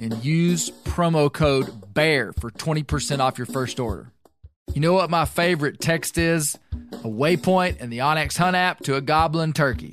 and use promo code BEAR for 20% off your first order. You know what my favorite text is? A waypoint in the onX Hunt app to a goblin turkey.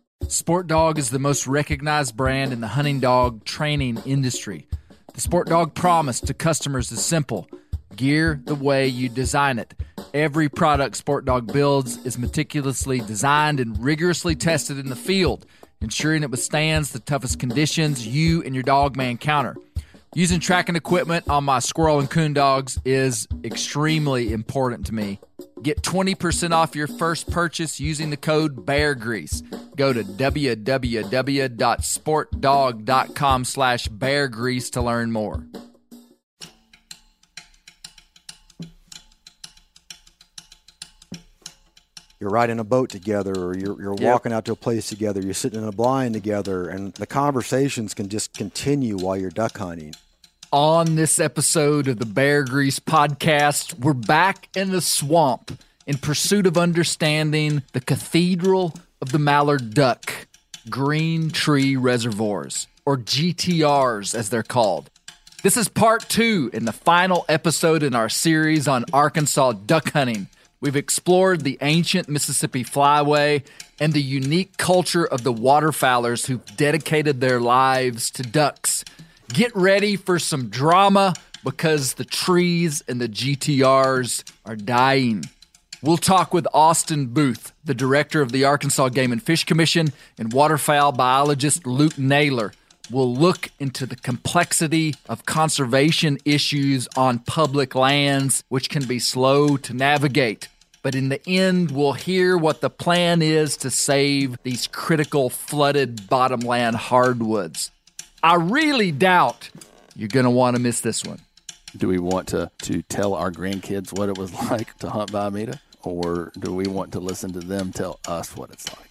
Sport Dog is the most recognized brand in the hunting dog training industry. The Sport Dog promise to customers is simple gear the way you design it. Every product Sport Dog builds is meticulously designed and rigorously tested in the field, ensuring it withstands the toughest conditions you and your dog may encounter. Using tracking equipment on my squirrel and coon dogs is extremely important to me. Get 20% off your first purchase using the code BEARGREASE. Go to www.sportdog.com slash beargrease to learn more. you're riding a boat together or you're, you're Yep. walking out to a place together you're sitting in a blind together and the conversations can just continue while you're duck hunting On this episode of the Bear Grease podcast, we're back in the swamp in pursuit of understanding the cathedral of the mallard duck, Green Tree Reservoirs, or GTRs as they're called. This is part two in the final episode in our series on Arkansas duck hunting. We've explored the ancient Mississippi Flyway and the unique culture of the waterfowlers who've dedicated their lives to ducks. Get ready for some drama because the trees and the GTRs are dying. We'll talk with Austin Booth, the director of the Arkansas Game and Fish Commission, and waterfowl biologist Luke Naylor. We'll look into the complexity of conservation issues on public lands, which can be slow to navigate. But in the end, we'll hear what the plan is to save these critical flooded bottomland hardwoods. I really doubt you're going to want to miss this one. Do we want to, to tell our grandkids what it was like to hunt Amita? Or do we want to listen to them tell us what it's like?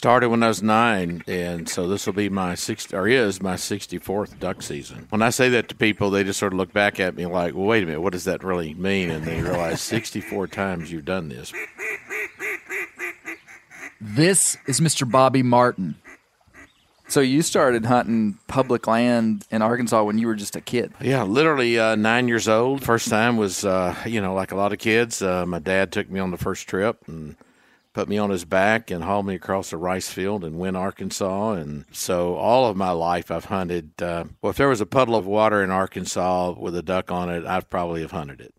Started when I was nine, and so this will be my six or is my sixty fourth duck season. When I say that to people, they just sort of look back at me like, "Well, wait a minute, what does that really mean?" And they realize sixty four times you've done this. This is Mr. Bobby Martin. So you started hunting public land in Arkansas when you were just a kid. Yeah, literally uh, nine years old. First time was, uh, you know, like a lot of kids. Uh, my dad took me on the first trip and put me on his back and hauled me across a rice field in Wynne, Arkansas. And so all of my life I've hunted. Uh, well, if there was a puddle of water in Arkansas with a duck on it, I'd probably have hunted it.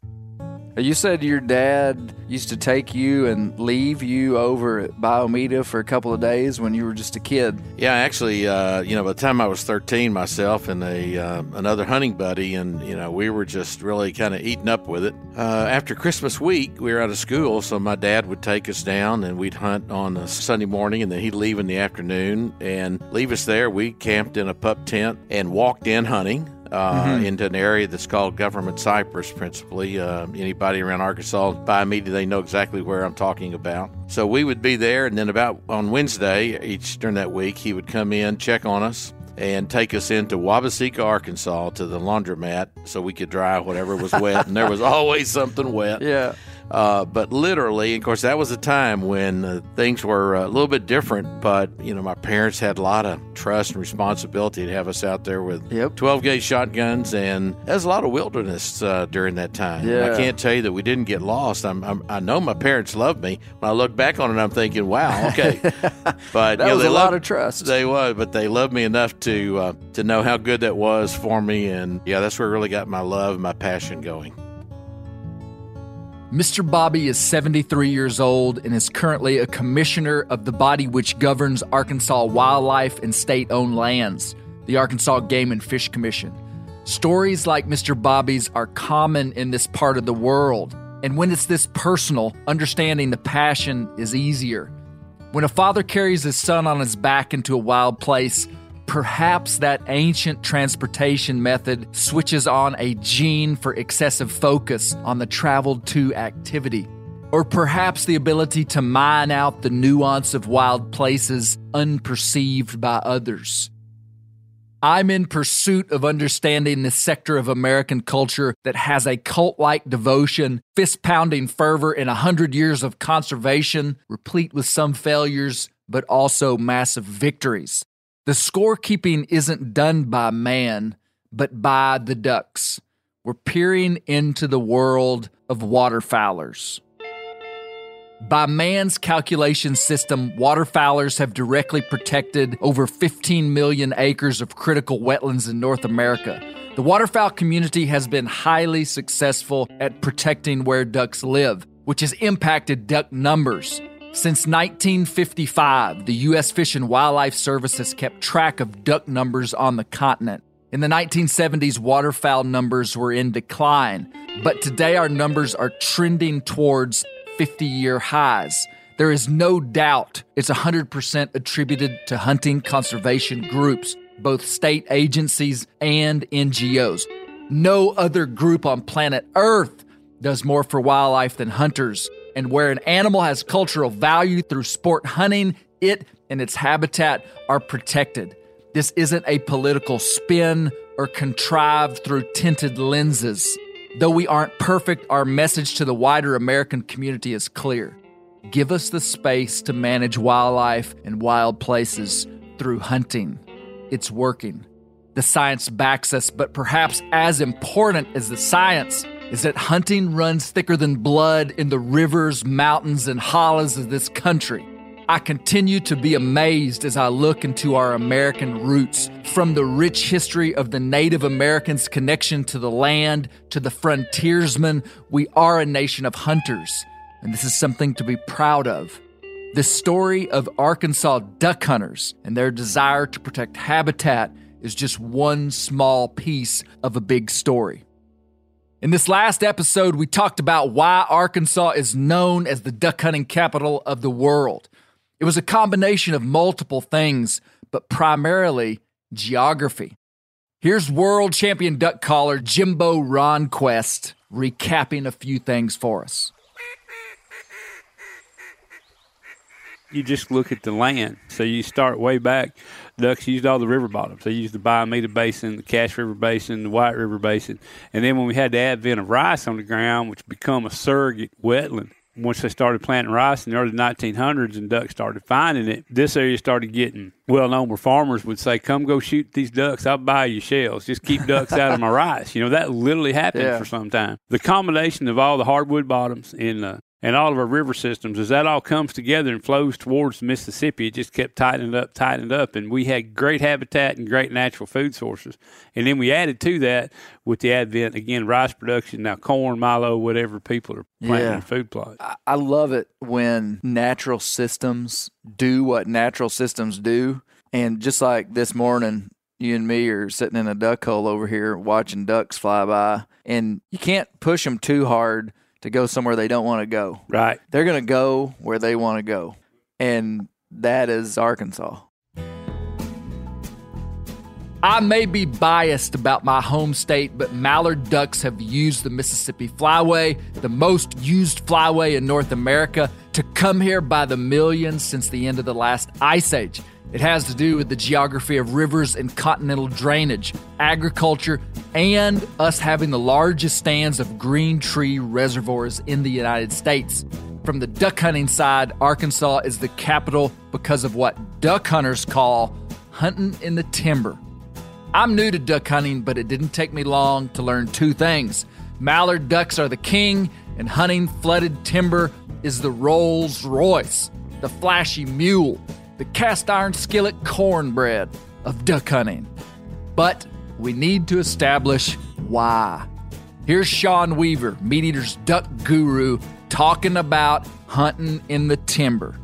You said your dad used to take you and leave you over at Bayou Meto for a couple of days when you were just a kid. Yeah, actually, uh, you know, by the time I was 13, myself and a uh, another hunting buddy, and you know, we were just really kind of eating up with it. Uh, after Christmas week, we were out of school, so my dad would take us down, and we'd hunt on a Sunday morning, and then he'd leave in the afternoon and leave us there. We camped in a pup tent and walked in hunting uh, mm-hmm. into an area that's called Government Cypress, principally. Uh, anybody around Arkansas by me, they know exactly where I'm talking about. So we would be there, and then about on Wednesday each during that week, he would come in, check on us, and take us into Wabaseka, Arkansas, to the laundromat so we could dry whatever was wet, and there was always something wet. Yeah. Uh, but literally, of course, that was a time when uh, things were a little bit different. But you know, my parents had a lot of trust and responsibility to have us out there with yep. 12 gauge shotguns, and there's a lot of wilderness uh, during that time. Yeah. I can't tell you that we didn't get lost. I'm, I'm, i know my parents loved me. When I look back on it, I'm thinking, wow, okay. But that you know, was a loved, lot of trust. They was, but they loved me enough to uh, to know how good that was for me, and yeah, that's where I really got my love and my passion going. Mr. Bobby is 73 years old and is currently a commissioner of the body which governs Arkansas wildlife and state owned lands, the Arkansas Game and Fish Commission. Stories like Mr. Bobby's are common in this part of the world, and when it's this personal, understanding the passion is easier. When a father carries his son on his back into a wild place, Perhaps that ancient transportation method switches on a gene for excessive focus on the traveled to activity. Or perhaps the ability to mine out the nuance of wild places unperceived by others. I'm in pursuit of understanding this sector of American culture that has a cult like devotion, fist pounding fervor, and a hundred years of conservation, replete with some failures, but also massive victories. The scorekeeping isn't done by man, but by the ducks. We're peering into the world of waterfowlers. By man's calculation system, waterfowlers have directly protected over 15 million acres of critical wetlands in North America. The waterfowl community has been highly successful at protecting where ducks live, which has impacted duck numbers. Since 1955, the U.S. Fish and Wildlife Service has kept track of duck numbers on the continent. In the 1970s, waterfowl numbers were in decline, but today our numbers are trending towards 50 year highs. There is no doubt it's 100% attributed to hunting conservation groups, both state agencies and NGOs. No other group on planet Earth does more for wildlife than hunters and where an animal has cultural value through sport hunting, it and its habitat are protected. This isn't a political spin or contrived through tinted lenses. Though we aren't perfect, our message to the wider American community is clear. Give us the space to manage wildlife and wild places through hunting. It's working. The science backs us, but perhaps as important as the science is that hunting runs thicker than blood in the rivers, mountains, and hollows of this country. I continue to be amazed as I look into our American roots, from the rich history of the Native Americans' connection to the land to the frontiersmen. We are a nation of hunters, and this is something to be proud of. The story of Arkansas duck hunters and their desire to protect habitat is just one small piece of a big story. In this last episode, we talked about why Arkansas is known as the duck hunting capital of the world. It was a combination of multiple things, but primarily geography. Here's world champion duck caller Jimbo Ronquest recapping a few things for us. You just look at the land. So you start way back ducks used all the river bottoms. They used the Bayou Meto Basin, the Cache River Basin, the White River Basin. And then when we had the advent of rice on the ground, which become a surrogate wetland, once they started planting rice in the early 1900s and ducks started finding it, this area started getting well known where farmers would say, Come go shoot these ducks, I'll buy you shells. Just keep ducks out of my rice. You know, that literally happened yeah. for some time. The combination of all the hardwood bottoms in the and all of our river systems, as that all comes together and flows towards the Mississippi, it just kept tightening up, tightening up, and we had great habitat and great natural food sources. And then we added to that with the advent again rice production, now corn, milo, whatever people are planting Yeah. in food plots. I love it when natural systems do what natural systems do. And just like this morning, you and me are sitting in a duck hole over here watching ducks fly by, and you can't push them too hard to go somewhere they don't want to go. Right. They're going to go where they want to go. And that is Arkansas. I may be biased about my home state, but mallard ducks have used the Mississippi Flyway, the most used flyway in North America, to come here by the millions since the end of the last ice age. It has to do with the geography of rivers and continental drainage, agriculture, and us having the largest stands of green tree reservoirs in the United States. From the duck hunting side, Arkansas is the capital because of what duck hunters call hunting in the timber. I'm new to duck hunting, but it didn't take me long to learn two things. Mallard ducks are the king, and hunting flooded timber is the Rolls Royce, the flashy mule, the cast iron skillet cornbread of duck hunting. But we need to establish why. Here's Sean Weaver, MeatEater's duck guru, talking about hunting in the timber.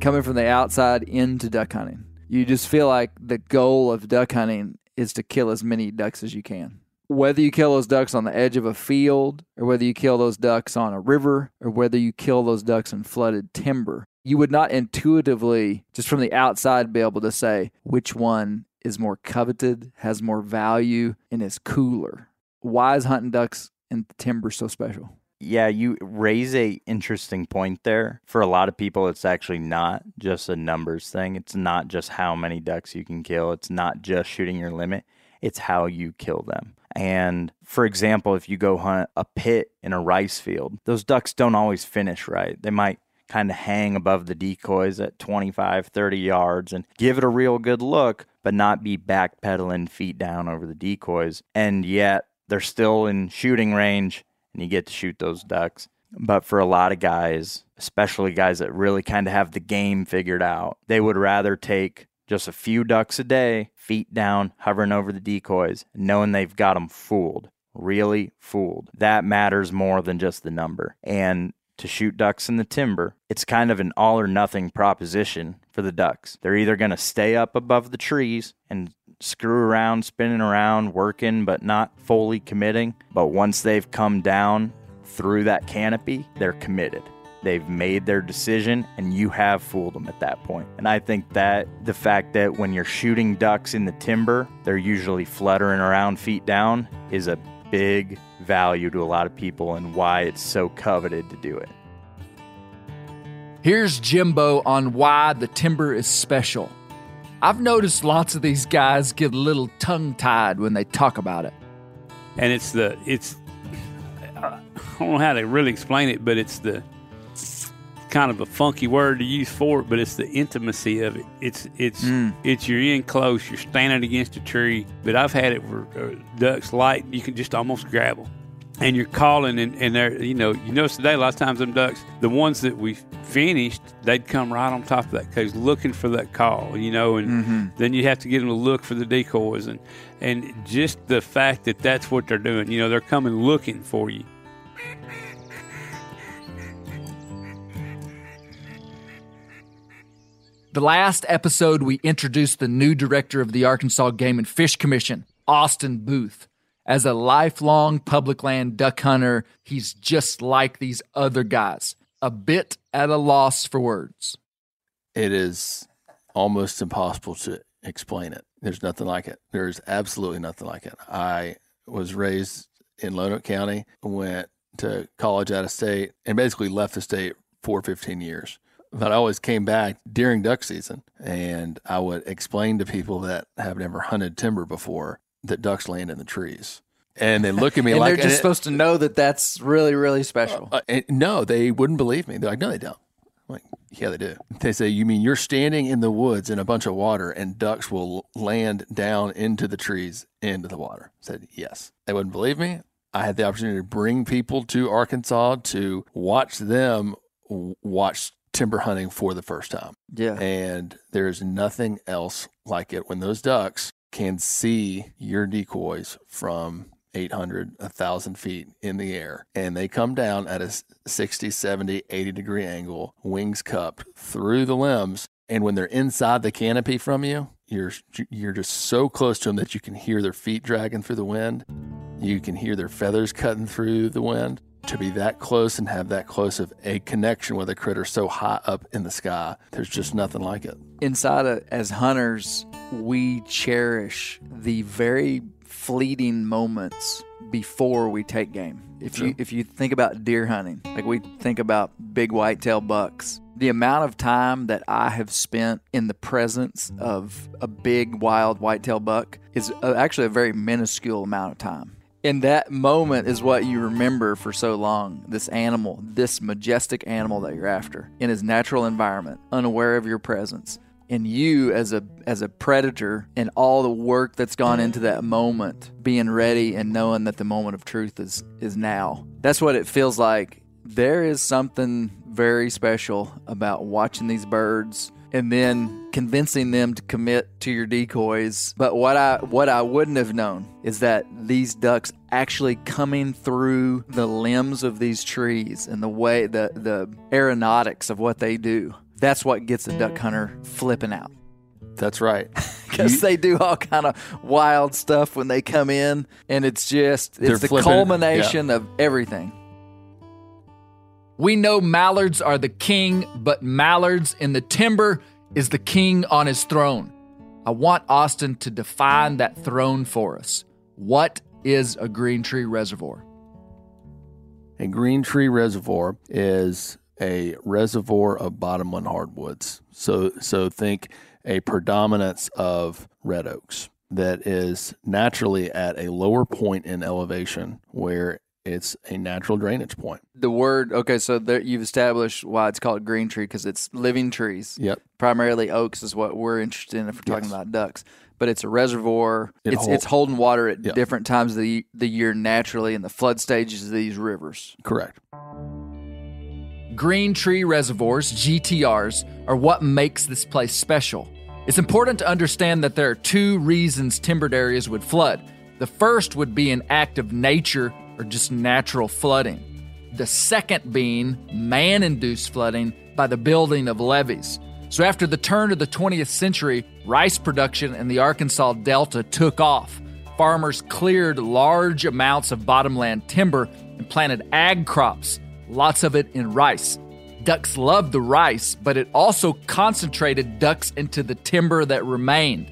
Coming from the outside into duck hunting, you just feel like the goal of duck hunting is to kill as many ducks as you can. Whether you kill those ducks on the edge of a field, or whether you kill those ducks on a river, or whether you kill those ducks in flooded timber, you would not intuitively, just from the outside, be able to say which one is more coveted, has more value, and is cooler. Why is hunting ducks in timber so special? Yeah, you raise a interesting point there. For a lot of people, it's actually not just a numbers thing. It's not just how many ducks you can kill. It's not just shooting your limit. It's how you kill them. And for example, if you go hunt a pit in a rice field, those ducks don't always finish right. They might kind of hang above the decoys at 25, 30 yards and give it a real good look, but not be backpedaling feet down over the decoys. And yet they're still in shooting range and you get to shoot those ducks. But for a lot of guys, especially guys that really kind of have the game figured out, they would rather take just a few ducks a day, feet down, hovering over the decoys, knowing they've got them fooled, really fooled. That matters more than just the number. And to shoot ducks in the timber, it's kind of an all or nothing proposition for the ducks. They're either going to stay up above the trees and screw around, spinning around, working, but not fully committing. But once they've come down through that canopy, they're committed. They've made their decision, and you have fooled them at that point. And I think that the fact that when you're shooting ducks in the timber, they're usually fluttering around feet down is a big value to a lot of people and why it's so coveted to do it. Here's Jimbo on why the timber is special. I've noticed lots of these guys get a little tongue tied when they talk about it. and it's the it's I don't know how to really explain it, but it's the kind of a funky word to use for it, but it's the intimacy of it. It's it's it's you're in close, you're standing against a tree. But I've had it where uh, ducks light, you can just almost grab them. And you're calling, and, and they're, you know, you notice today, a lot of times, them ducks, the ones that we finished, they'd come right on top of that because looking for that call, you know, and then you have to get them to look for the decoys. And, and just the fact that that's what they're doing, you know, they're coming looking for you. The last episode, we introduced the new director of the Arkansas Game and Fish Commission, Austin Booth. As a lifelong public land duck hunter, he's just like these other guys, a bit at a loss for words. It is almost impossible to explain it. There's nothing like it. There's absolutely nothing like it. I was raised in Lonoke County, went to college out of state, and basically left the state for 15 years. But I always came back during duck season, and I would explain to people that have never hunted timber before that ducks land in the trees. And they look at me and like they're just it- supposed to know that that's really, really special. uh, and no, they wouldn't believe me. They're like, no, they don't. I'm like, yeah, they do. They say, you mean you're standing in the woods in a bunch of water and ducks will land down into the trees, into the water? I said, yes. They wouldn't believe me. I had the opportunity to bring people to Arkansas to watch them watch timber hunting for the first time. Yeah. And there's nothing else like it when those ducks can see your decoys from 800, 1,000 feet in the air. And they come down at a 60, 70, 80 degree angle, wings cupped through the limbs. And when they're inside the canopy from you, you're you're just so close to them that you can hear their feet dragging through the wind. You can hear their feathers cutting through the wind. To be that close and have that close of a connection with a critter so high up in the sky, there's just nothing like it. Inside of, as hunters, we cherish the very fleeting moments before we take game. If you if you think about deer hunting, like we think about big whitetail bucks, the amount of time that I have spent in the presence of a big wild whitetail buck is uh, actually a very minuscule amount of time. And that moment is what you remember for so long. This animal, this majestic animal that you're after in his natural environment, unaware of your presence. And you as a as a predator and all the work that's gone into that moment, being ready and knowing that the moment of truth is is now. That's what it feels like. There is something very special about watching these birds and then convincing them to commit to your decoys. But what I what I wouldn't have known is that these ducks actually coming through the limbs of these trees and the way the the aeronautics of what they do. That's what gets a duck mm-hmm. hunter flipping out That's right. because they do all kind of wild stuff when they come in, and it's just it's the flipping- culmination of everything. We know mallards are the king, but mallards in the timber is the king on his throne. I want Austin to define that throne for us. What is a green tree reservoir? A green tree reservoir is a reservoir of bottomland hardwoods. So so think a predominance of red oaks that is naturally at a lower point in elevation where it's a natural drainage point. The word, okay, so there, you've established why it's called green tree because it's living trees. Yep. primarily oaks is what we're interested in if we're talking Yes. about ducks. But it's a reservoir. It it's hold- it's holding water at Yeah. different times of the the year naturally in the flood stages of these rivers. Correct. Green tree reservoirs, GTRs, are what makes this place special. It's important to understand that there are two reasons timbered areas would flood. The first would be an act of nature or just natural flooding. The second being man induced flooding by the building of levees. So, after the turn of the 20th century, rice production in the Arkansas Delta took off. Farmers cleared large amounts of bottomland timber and planted ag crops, lots of it in rice. Ducks loved the rice, but it also concentrated ducks into the timber that remained.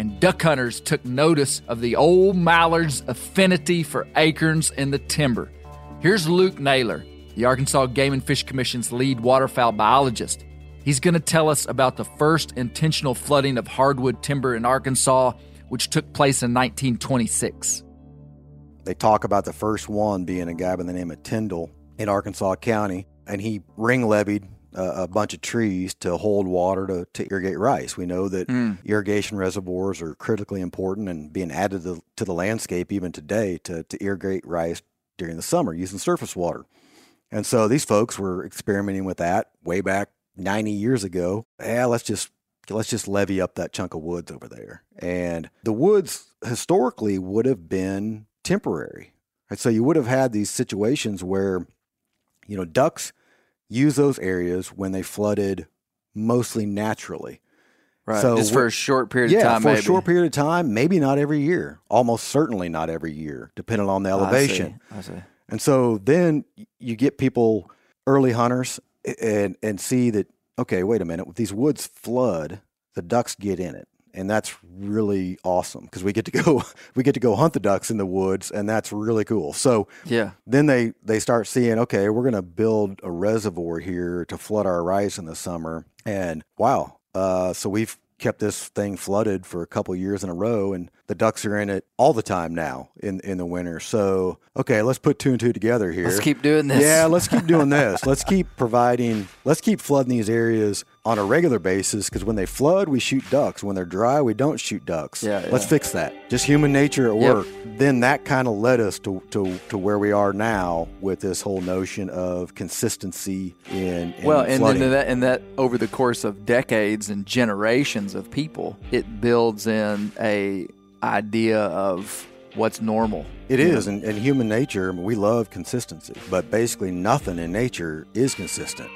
And duck hunters took notice of the old mallard's affinity for acorns in the timber. Here's Luke Naylor, the Arkansas Game and Fish Commission's lead waterfowl biologist. He's going to tell us about the first intentional flooding of hardwood timber in Arkansas, which took place in 1926. They talk about the first one being a guy by the name of Tyndall in Arkansas County, and he ring levied a, a bunch of trees to hold water to, to irrigate rice. We know that hmm. irrigation reservoirs are critically important and being added to, to the landscape even today to, to irrigate rice during the summer using surface water. And so these folks were experimenting with that way back 90 years ago. Yeah, let's just let's just levy up that chunk of woods over there. And the woods historically would have been temporary. Right? So you would have had these situations where, you know, ducks use those areas when they flooded mostly naturally. Right. So just for a short period yeah, of time, for maybe. a short period of time, maybe not every year, almost certainly not every year, depending on the elevation. I see. I see. And so then you get people, early hunters, and and see that okay, wait a minute, if these woods flood, the ducks get in it, and that's really awesome because we get to go we get to go hunt the ducks in the woods, and that's really cool. So Yeah. then they they start seeing okay, we're going to build a reservoir here to flood our rice in the summer, and wow, uh, so we've kept this thing flooded for a couple years in a row and the ducks are in it all the time now in in the winter so okay let's put two and two together here Let's keep doing this. yeah let's keep doing this let's keep providing let's keep flooding these areas on a regular basis because when they flood, we shoot ducks. When they're dry, we don't shoot ducks. Yeah, Let's fix that. Just human nature at Yep. work. Then that kind of led us to, to, to where we are now with this whole notion of consistency in, in Well, and flooding. then that, and that over the course of decades and generations of people, it builds in a idea of what's normal. It is, and, and human nature, I mean, we love consistency, but basically nothing in nature is consistent.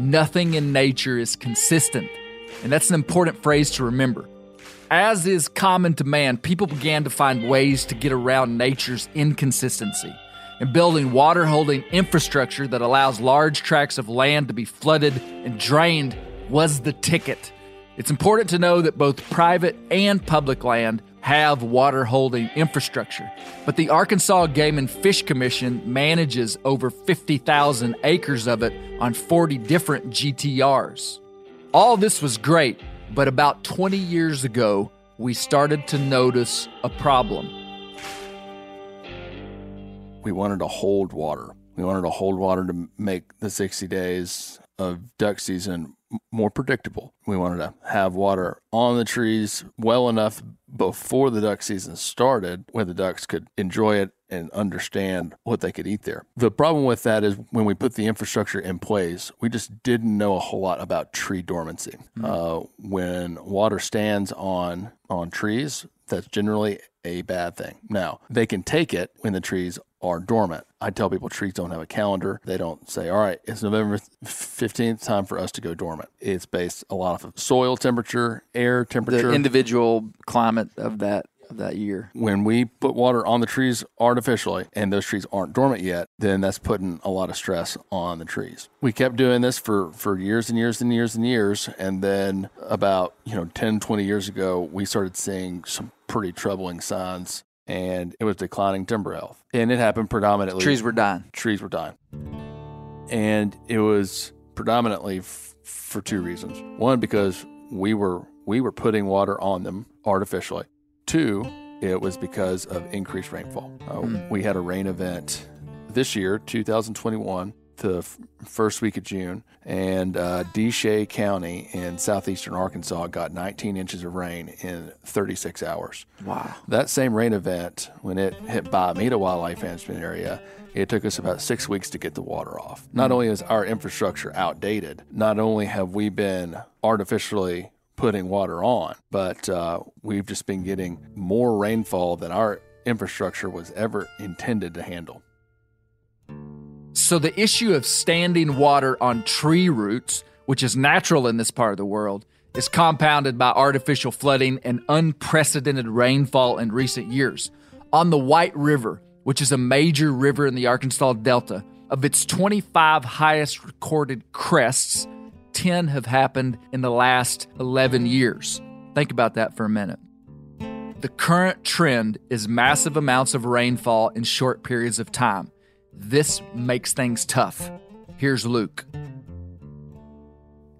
Nothing in nature is consistent. And that's an important phrase to remember. As is common to man, people began to find ways to get around nature's inconsistency. And building water holding infrastructure that allows large tracts of land to be flooded and drained was the ticket. It's important to know that both private and public land have water holding infrastructure. But the Arkansas Game and Fish Commission manages over 50,000 acres of it on 40 different GTRs. All this was great, but about 20 years ago, we started to notice a problem. we wanted to hold water. We wanted to hold water to make the 60 days of duck season more predictable. We wanted to have water on the trees well enough before the duck season started where the ducks could enjoy it and understand what they could eat there. The problem with that is when we put the infrastructure in place, we just didn't know a whole lot about tree dormancy. Uh, when water stands on on trees, that's generally a bad thing. Now, they can take it when the trees are dormant. I tell people trees don't have a calendar. They don't say, all right, it's November 15th, time for us to go dormant. It's based a lot of soil temperature, air temperature. The individual climate of that that year. when we put water on the trees artificially and those trees aren't dormant yet, then that's putting a lot of stress on the trees. We kept doing this for, for years and years and years and years. And then about, you know, 10, 20 years ago, we started seeing some pretty troubling signs and it was declining timber health. And it happened predominantly Trees were dying. trees were dying. And it was predominantly f- for two reasons. One, because we were we were putting water on them artificially. Two, it was because of increased rainfall. Uh, We had a rain event this year, 2021, the f- first week of June, and uh, Desha County in southeastern Arkansas got 19 inches of rain in 36 hours. Wow. That same rain event, when it hit Bayou Meto Wildlife Management Area, it took us about six weeks to get the water off. Not only is our infrastructure outdated, not only have we been artificially putting water on, but uh, we've just been getting more rainfall than our infrastructure was ever intended to handle. So the issue of standing water on tree roots, which is natural in this part of the world, is compounded by artificial flooding and unprecedented rainfall in recent years. On the White River, which is a major river in the Arkansas Delta, of its 25 highest recorded crests, 10 have happened in the last 11 years. Think about that for a minute. The current trend is massive amounts of rainfall in short periods of time. This makes things tough. Here's Luke.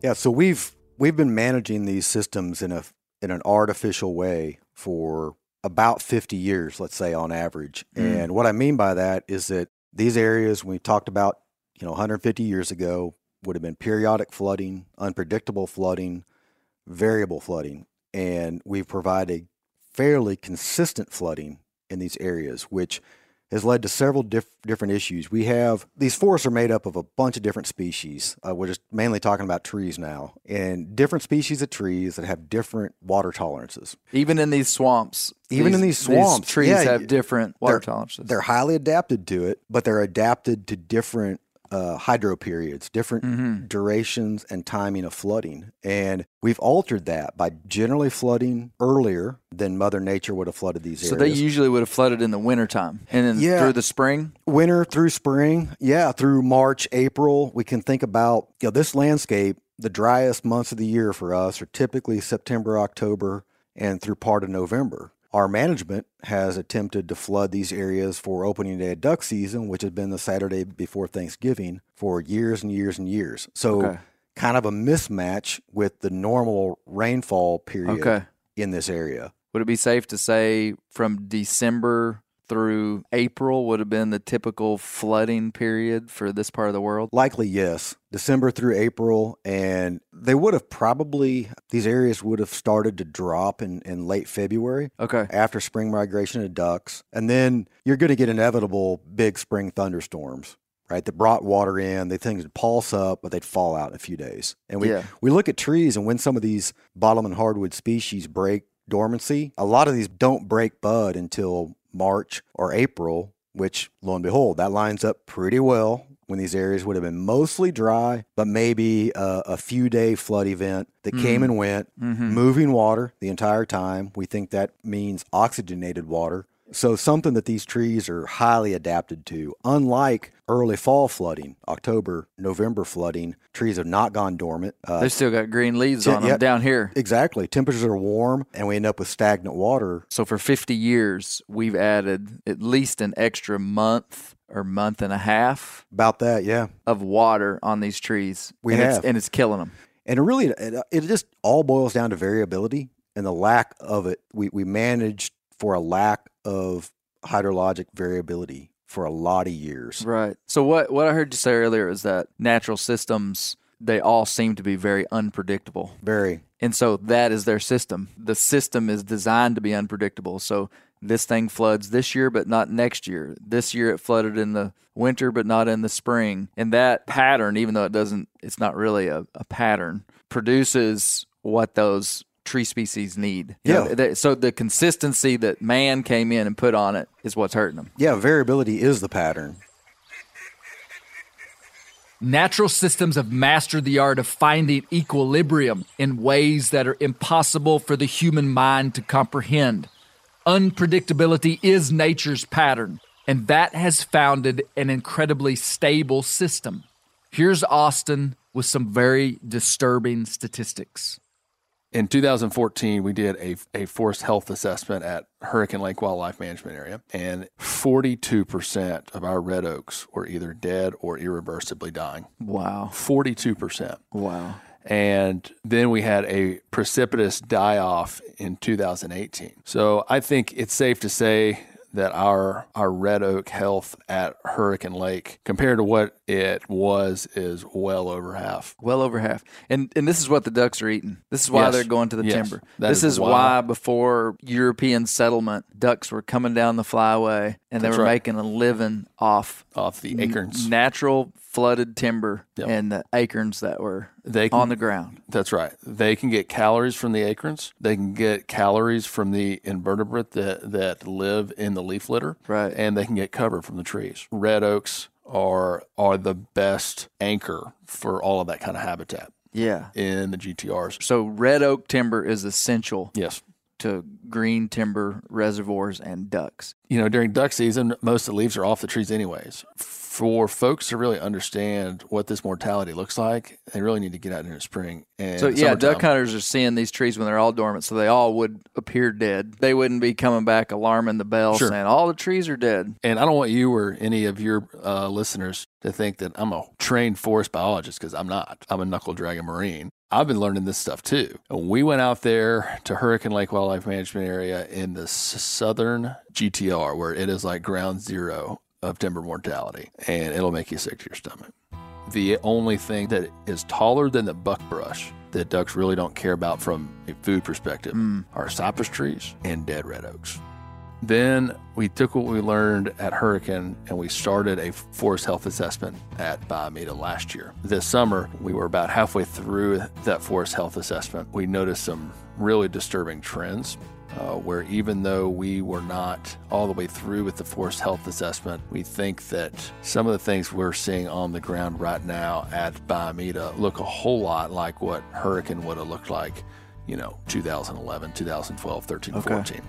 Yeah, so we've we've been managing these systems in a in an artificial way for about 50 years, let's say on average. Mm. And what I mean by that is that these areas we talked about, you know, 150 years ago would have been periodic flooding, unpredictable flooding, variable flooding, and we've provided fairly consistent flooding in these areas, which has led to several diff- different issues. We have these forests are made up of a bunch of different species. Uh, we're just mainly talking about trees now, and different species of trees that have different water tolerances. Even in these swamps, Even in these swamps, trees yeah, have different water they're- tolerances. They're highly adapted to it, but they're adapted to different uh, hydro periods, different Mm-hmm. durations and timing of flooding. And we've altered that by generally flooding earlier than Mother Nature would have flooded these areas. so they usually would have flooded in the wintertime and then Yeah. through the spring. winter through spring, yeah, through March, April, we can think about you know this landscape. The driest months of the year for us are typically September, October, and through part of November. Our management has attempted to flood these areas for opening day of duck season, which has been the Saturday before Thanksgiving, for years and years and years. So, Okay. kind of a mismatch with the normal rainfall period Okay. in this area. Would it be safe to say from December through April would have been the typical flooding period for this part of the world? Likely, yes. December through April, and they would have probably, these areas would have started to drop in, in late February Okay. after spring migration of ducks. And then you're going to get inevitable big spring thunderstorms, right? That brought water in. They things would pulse up, but they'd fall out in a few days. And we, Yeah. we look at trees, and when some of these bottomland hardwood species break dormancy, a lot of these don't break bud until March or April, which lo and behold, that lines up pretty well when these areas would have been mostly dry, but maybe a, a few day flood event that came mm-hmm. and went, mm-hmm. moving water the entire time. We think that means oxygenated water. So, something that these trees are highly adapted to. Unlike early fall flooding, October, November flooding, trees have not gone dormant. Uh, They've still got green leaves on them down here. exactly. Temperatures are warm, and we end up with stagnant water. So for 50 years, we've added at least an extra month or month and a half About that, yeah. of water on these trees. We and have. It's, and it's killing them. And it really, it, it just all boils down to variability and the lack of it. We, we managed for a lack of hydrologic variability for a lot of years. Right. So what what I heard you say earlier is that natural systems they all seem to be very unpredictable. Very. And so that is their system. The system is designed to be unpredictable. So this thing floods this year but not next year. This year it flooded in the winter but not in the spring. And that pattern, even though it doesn't it's not really a, a pattern, produces what those tree species need. You know, Yeah. they- so the consistency that man came in and put on it is what's hurting them. Yeah, variability is the pattern. Natural systems have mastered the art of finding equilibrium in ways that are impossible for the human mind to comprehend. Unpredictability is nature's pattern, and that has founded an incredibly stable system. Here's Austin with some very disturbing statistics. In 2014, we did a, a forest health assessment at Hurricane Lake Wildlife Management Area, and 42% of our red oaks were either dead or irreversibly dying. Wow. 42%. Wow. And then we had a precipitous die off in 2018. So I think it's safe to say that our our red oak health at Hurricane Lake compared to what it was is well over half. Well over half. And and this is what the ducks are eating. This is why Yes. they're going to the Yes. timber. That this is is, why. before European settlement, ducks were coming down the flyway and they were right. making a living off Off the acorns. natural flooded timber Yep. and the acorns that were They can- on the ground. That's right. They can get calories from the acorns. They can get calories from the invertebrate that, that live in the leaf litter. Right. And they can get cover from the trees. Red oaks are are the best anchor for all of that kind of habitat Yeah. in the GTRs. So red oak timber is essential Yes. to green timber reservoirs and ducks. You know, during duck season, most of the leaves are off the trees anyways. For folks to really understand what this mortality looks like, they really need to get out in the spring. And So yeah, summertime. duck hunters are seeing these trees when they're all dormant, so they all would appear dead. They wouldn't be coming back alarming the bell Sure. saying all the trees are dead. And I don't want you or any of your uh, listeners to think that I'm a trained forest biologist because I'm not. I'm a knuckle dragon marine. I've been learning this stuff too. And we went out there to Hurricane Lake Wildlife Management Area in the s- southern GTR where it is like ground zero of timber mortality, and it'll make you sick to your stomach. The only thing that is taller than the buckbrush that ducks really don't care about from a food perspective hmm. are cypress trees and dead red oaks. Then we took what we learned at Hurricane and we started a forest health assessment at Bayou Meto last year. This summer, we were about halfway through that forest health assessment. We noticed some really disturbing trends. Uh, where even though we were not all the way through with the forest health assessment, we think that some of the things we're seeing on the ground right now at Bayou Meto look a whole lot like what Hurricane would have looked like you know 2011 2012 13 Okay. 14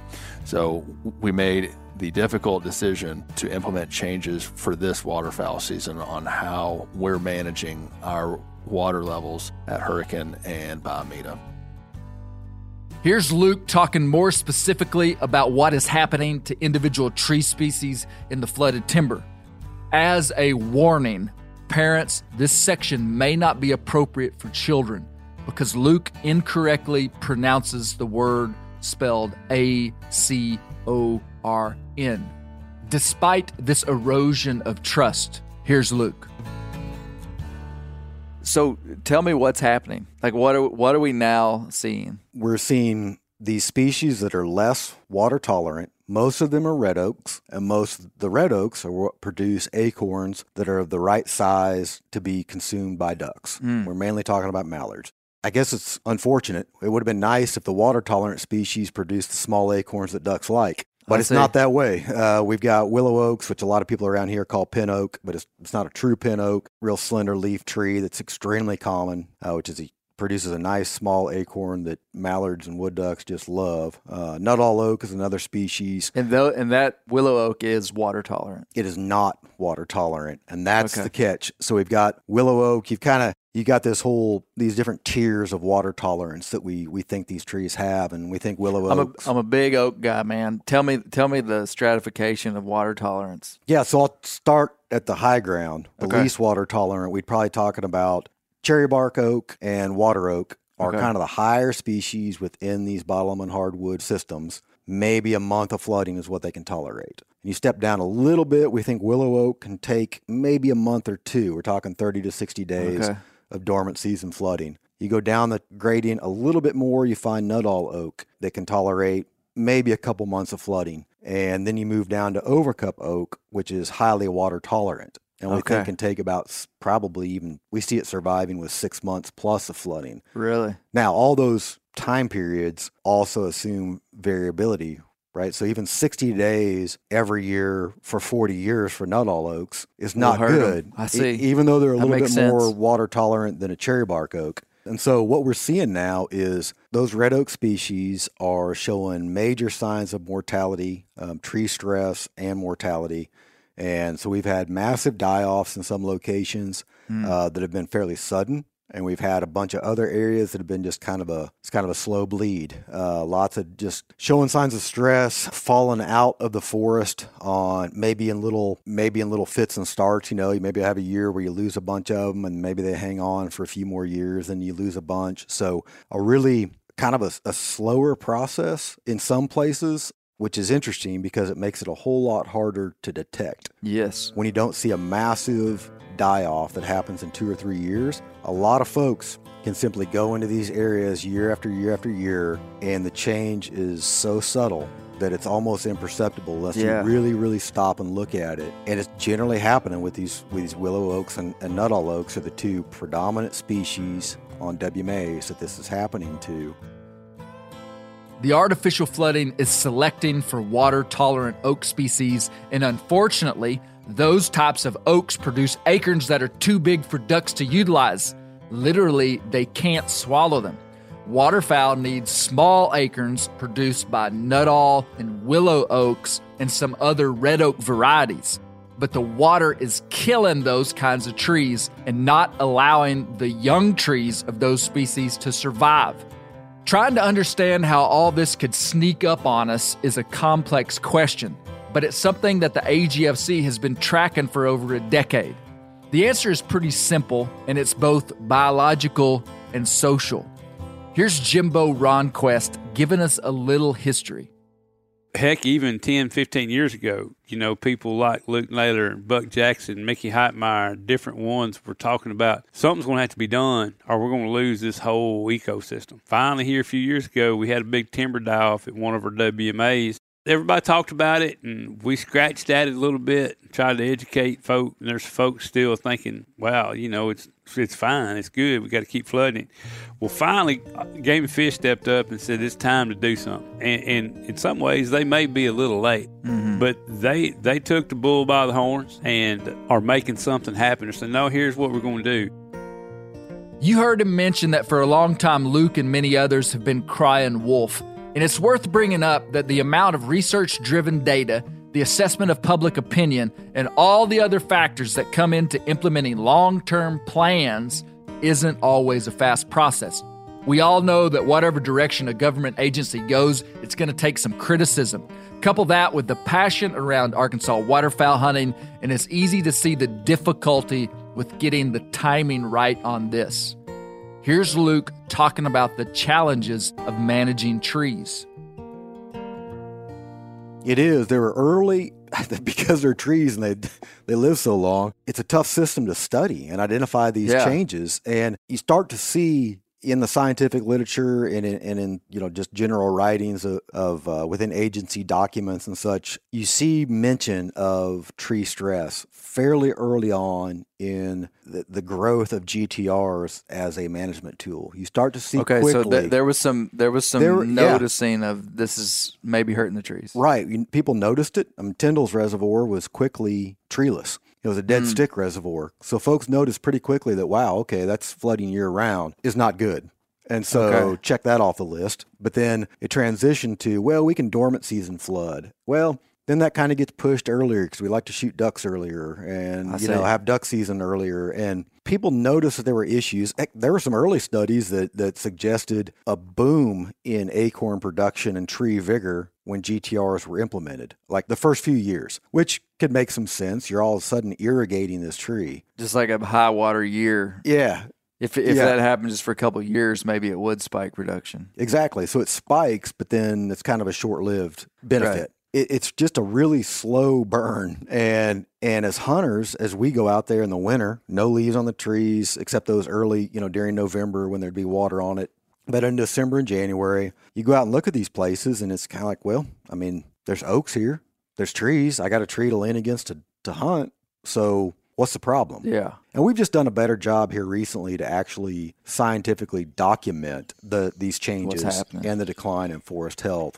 so we made the difficult decision to implement changes for this waterfowl season on how we're managing our water levels at hurricane and Bayou Meto Here's Luke talking more specifically about what is happening to individual tree species in the flooded timber. As a warning, parents, this section may not be appropriate for children because Luke incorrectly pronounces the word spelled A C O R N. despite this erosion of trust. Here's Luke. So tell me what's happening. Like what are what are we now seeing? We're seeing these species that are less water tolerant. Most of them are red oaks, and most of the red oaks are what produce acorns that are of the right size to be consumed by ducks. Hmm. We're mainly talking about mallards. I guess it's unfortunate. It would have been nice if the water tolerant species produced the small acorns that ducks like. But I it's see. not that way. Uh, we've got willow oaks, which a lot of people around here call pin oak, but it's, it's not a true pin oak. Real slender leaf tree that's extremely common, uh, which is a, produces a nice small acorn that mallards and wood ducks just love. Uh, Nuttall oak is another species. And though and that willow oak is water tolerant. It is not water tolerant, and that's Okay. the catch. So we've got willow oak. You've kind of you got this whole these different tiers of water tolerance that we we think these trees have, and we think willow I'm a. I'm a big oak guy, man. Tell me tell me the stratification of water tolerance. Yeah, so I'll start at the high ground, the Okay. least water tolerant. We'd probably talking about cherry bark oak and water oak are Okay. kind of the higher species within these bottom hardwood systems. Maybe a month of flooding is what they can tolerate. And you step down a little bit, we think willow oak can take maybe a month or two. We're talking 30 to 60 days Okay. of dormant season flooding. You go down the gradient a little bit more, you find Nuttall oak that can tolerate maybe a couple months of flooding. And then you move down to Overcup oak, which is highly water tolerant. And we Okay. think can take about probably even, we see it surviving with six months plus of flooding. Really? Now, all those time periods also assume variability, right? So even 60 days every year for 40 years for Nuttall oaks is not good. I see. even though they're a That little bit makes more water tolerant than a cherry bark oak. And so what we're seeing now is those red oak species are showing major signs of mortality, um, tree stress, and mortality. And so we've had massive die offs in some locations Hmm. uh, that have been fairly sudden. And we've had a bunch of other areas that have been just kind of a it's kind of a slow bleed. Uh, lots of just showing signs of stress, falling out of the forest on maybe in little maybe in little fits and starts. You know, you maybe have a year where you lose a bunch of them, and maybe they hang on for a few more years, and you lose a bunch. So a really kind of a, a slower process in some places, which is interesting because it makes it a whole lot harder to detect Yes. when you don't see a massive die off that happens in two or three years, a lot of folks can simply go into these areas year after year after year, and the change is so subtle that it's almost imperceptible unless Yeah. you really, really stop and look at it. And it's generally happening with these with these willow oaks and, and nuttall oaks are the two predominant species on WMAs that this is happening to. The artificial flooding is selecting for water tolerant oak species, and unfortunately, those types of oaks produce acorns that are too big for ducks to utilize. Literally, they can't swallow them. Waterfowl need small acorns produced by Nuttall and willow oaks and some other red oak varieties. But the water is killing those kinds of trees and not allowing the young trees of those species to survive. Trying to understand how all this could sneak up on us is a complex question, but it's something that the AGFC has been tracking for over a decade. The answer is pretty simple, and it's both biological and social. Here's Jimbo Ronquest giving us a little history. Heck, even 10, 15 years ago, you know, people like Luke Naylor and Buck Jackson, Mickey Heitmeyer, different ones were talking about something's going to have to be done or we're going to lose this whole ecosystem. Finally, here a few years ago, we had a big timber die off at one of our WMAs. Everybody talked about it and we scratched at it a little bit, tried to educate folk. And there's folks still thinking, wow, you know, it's it's fine, it's good, we got to keep flooding it. Well, finally, Game and Fish stepped up and said it's time to do something. And, and in some ways, they may be a little late, mm-hmm. but they they took the bull by the horns and are making something happen. They said, no, here's what we're going to do. You heard him mention that for a long time, Luke and many others have been crying wolf. And it's worth bringing up that the amount of research driven data, the assessment of public opinion, and all the other factors that come into implementing long term plans isn't always a fast process. We all know that whatever direction a government agency goes, it's going to take some criticism. Couple that with the passion around Arkansas waterfowl hunting, and it's easy to see the difficulty with getting the timing right on this. Here's Luke talking about the challenges of managing trees. It is. There were early because they're trees and they they live so long, it's a tough system to study and identify these Yeah. changes. And you start to see in the scientific literature and in, and in you know just general writings of, of uh, within agency documents and such, you see mention of tree stress fairly early on in the, the growth of GTRs as a management tool. You start to see Okay, quickly. so th- there was some there was some There- yeah. noticing of this is maybe hurting the trees. Right. People noticed it. I mean, Tyndall's reservoir was quickly treeless. It was a dead mm. stick reservoir. So folks noticed pretty quickly that, wow, okay, that's flooding year round is not good. And so Okay. check that off the list. But then it transitioned to, well, we can dormant season flood. Well, then that kind of gets pushed earlier because we like to shoot ducks earlier and I you know have duck season earlier. And people noticed that there were issues. There were some early studies that that suggested a boom in acorn production and tree vigor when GTRs were implemented, like the first few years, which could make some sense. You're all of a sudden irrigating this tree. Just like a high water year. Yeah, If if Yeah. that happened just for a couple of years, maybe it would spike production. exactly. So it spikes, but then it's kind of a short-lived benefit. It, it's just a really slow burn, and and as hunters, as we go out there in the winter, no leaves on the trees except those early, you know, during November when there'd be water on it. But in December and January, you go out and look at these places, and it's kind of like, well, I mean, there's oaks here, there's trees. I got a tree to lean against to to hunt. So what's the problem? Yeah. And we've just done a better job here recently to actually scientifically document the these changes and the decline in forest health.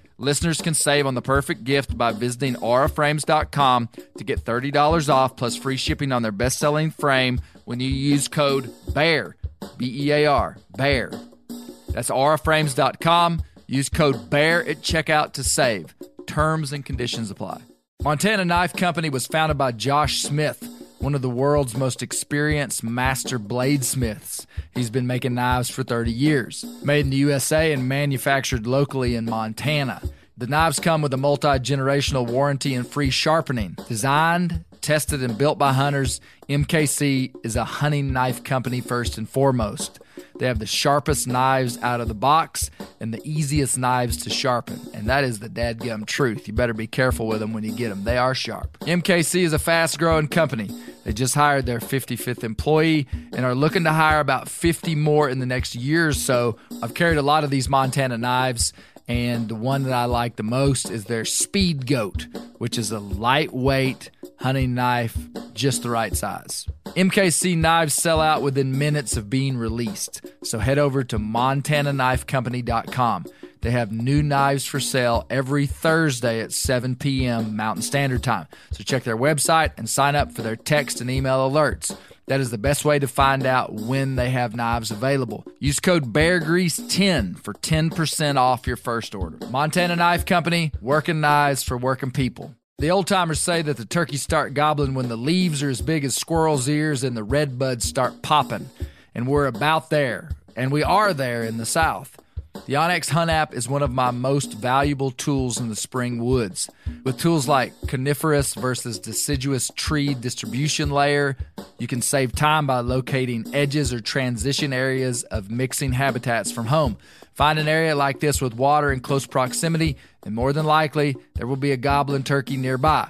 Listeners can save on the perfect gift by visiting auraframes.com to get $30 off plus free shipping on their best selling frame when you use code BEAR, B E A R, BEAR. That's auraframes.com. Use code BEAR at checkout to save. Terms and conditions apply. Montana Knife Company was founded by Josh Smith, one of the world's most experienced master bladesmiths. He's been making knives for 30 years. Made in the USA and manufactured locally in Montana. The knives come with a multi generational warranty and free sharpening. Designed, tested, and built by hunters, MKC is a hunting knife company first and foremost. They have the sharpest knives out of the box and the easiest knives to sharpen. And that is the dadgum truth. You better be careful with them when you get them. They are sharp. MKC is a fast growing company. They just hired their 55th employee and are looking to hire about 50 more in the next year or so. I've carried a lot of these Montana knives. And the one that I like the most is their Speed Goat, which is a lightweight hunting knife, just the right size. MKC knives sell out within minutes of being released. So head over to montanaknifecompany.com. They have new knives for sale every Thursday at 7 p.m. Mountain Standard Time. So check their website and sign up for their text and email alerts. That is the best way to find out when they have knives available. Use code BEARGREASE10 for 10% off your first order. Montana Knife Company, working knives for working people. The old timers say that the turkeys start gobbling when the leaves are as big as squirrels' ears and the red buds start popping. And we're about there. And we are there in the South. The onX Hunt app is one of my most valuable tools in the spring woods. With tools like coniferous versus deciduous tree distribution layer, you can save time by locating edges or transition areas of mixing habitats from home. Find an area like this with water in close proximity, and more than likely, there will be a goblin turkey nearby.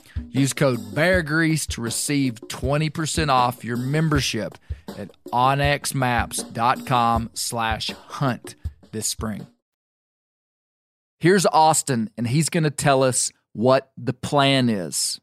Use code Bear Grease to receive 20% off your membership at onxmaps.com slash hunt this spring. Here's Austin, and he's going to tell us what the plan is.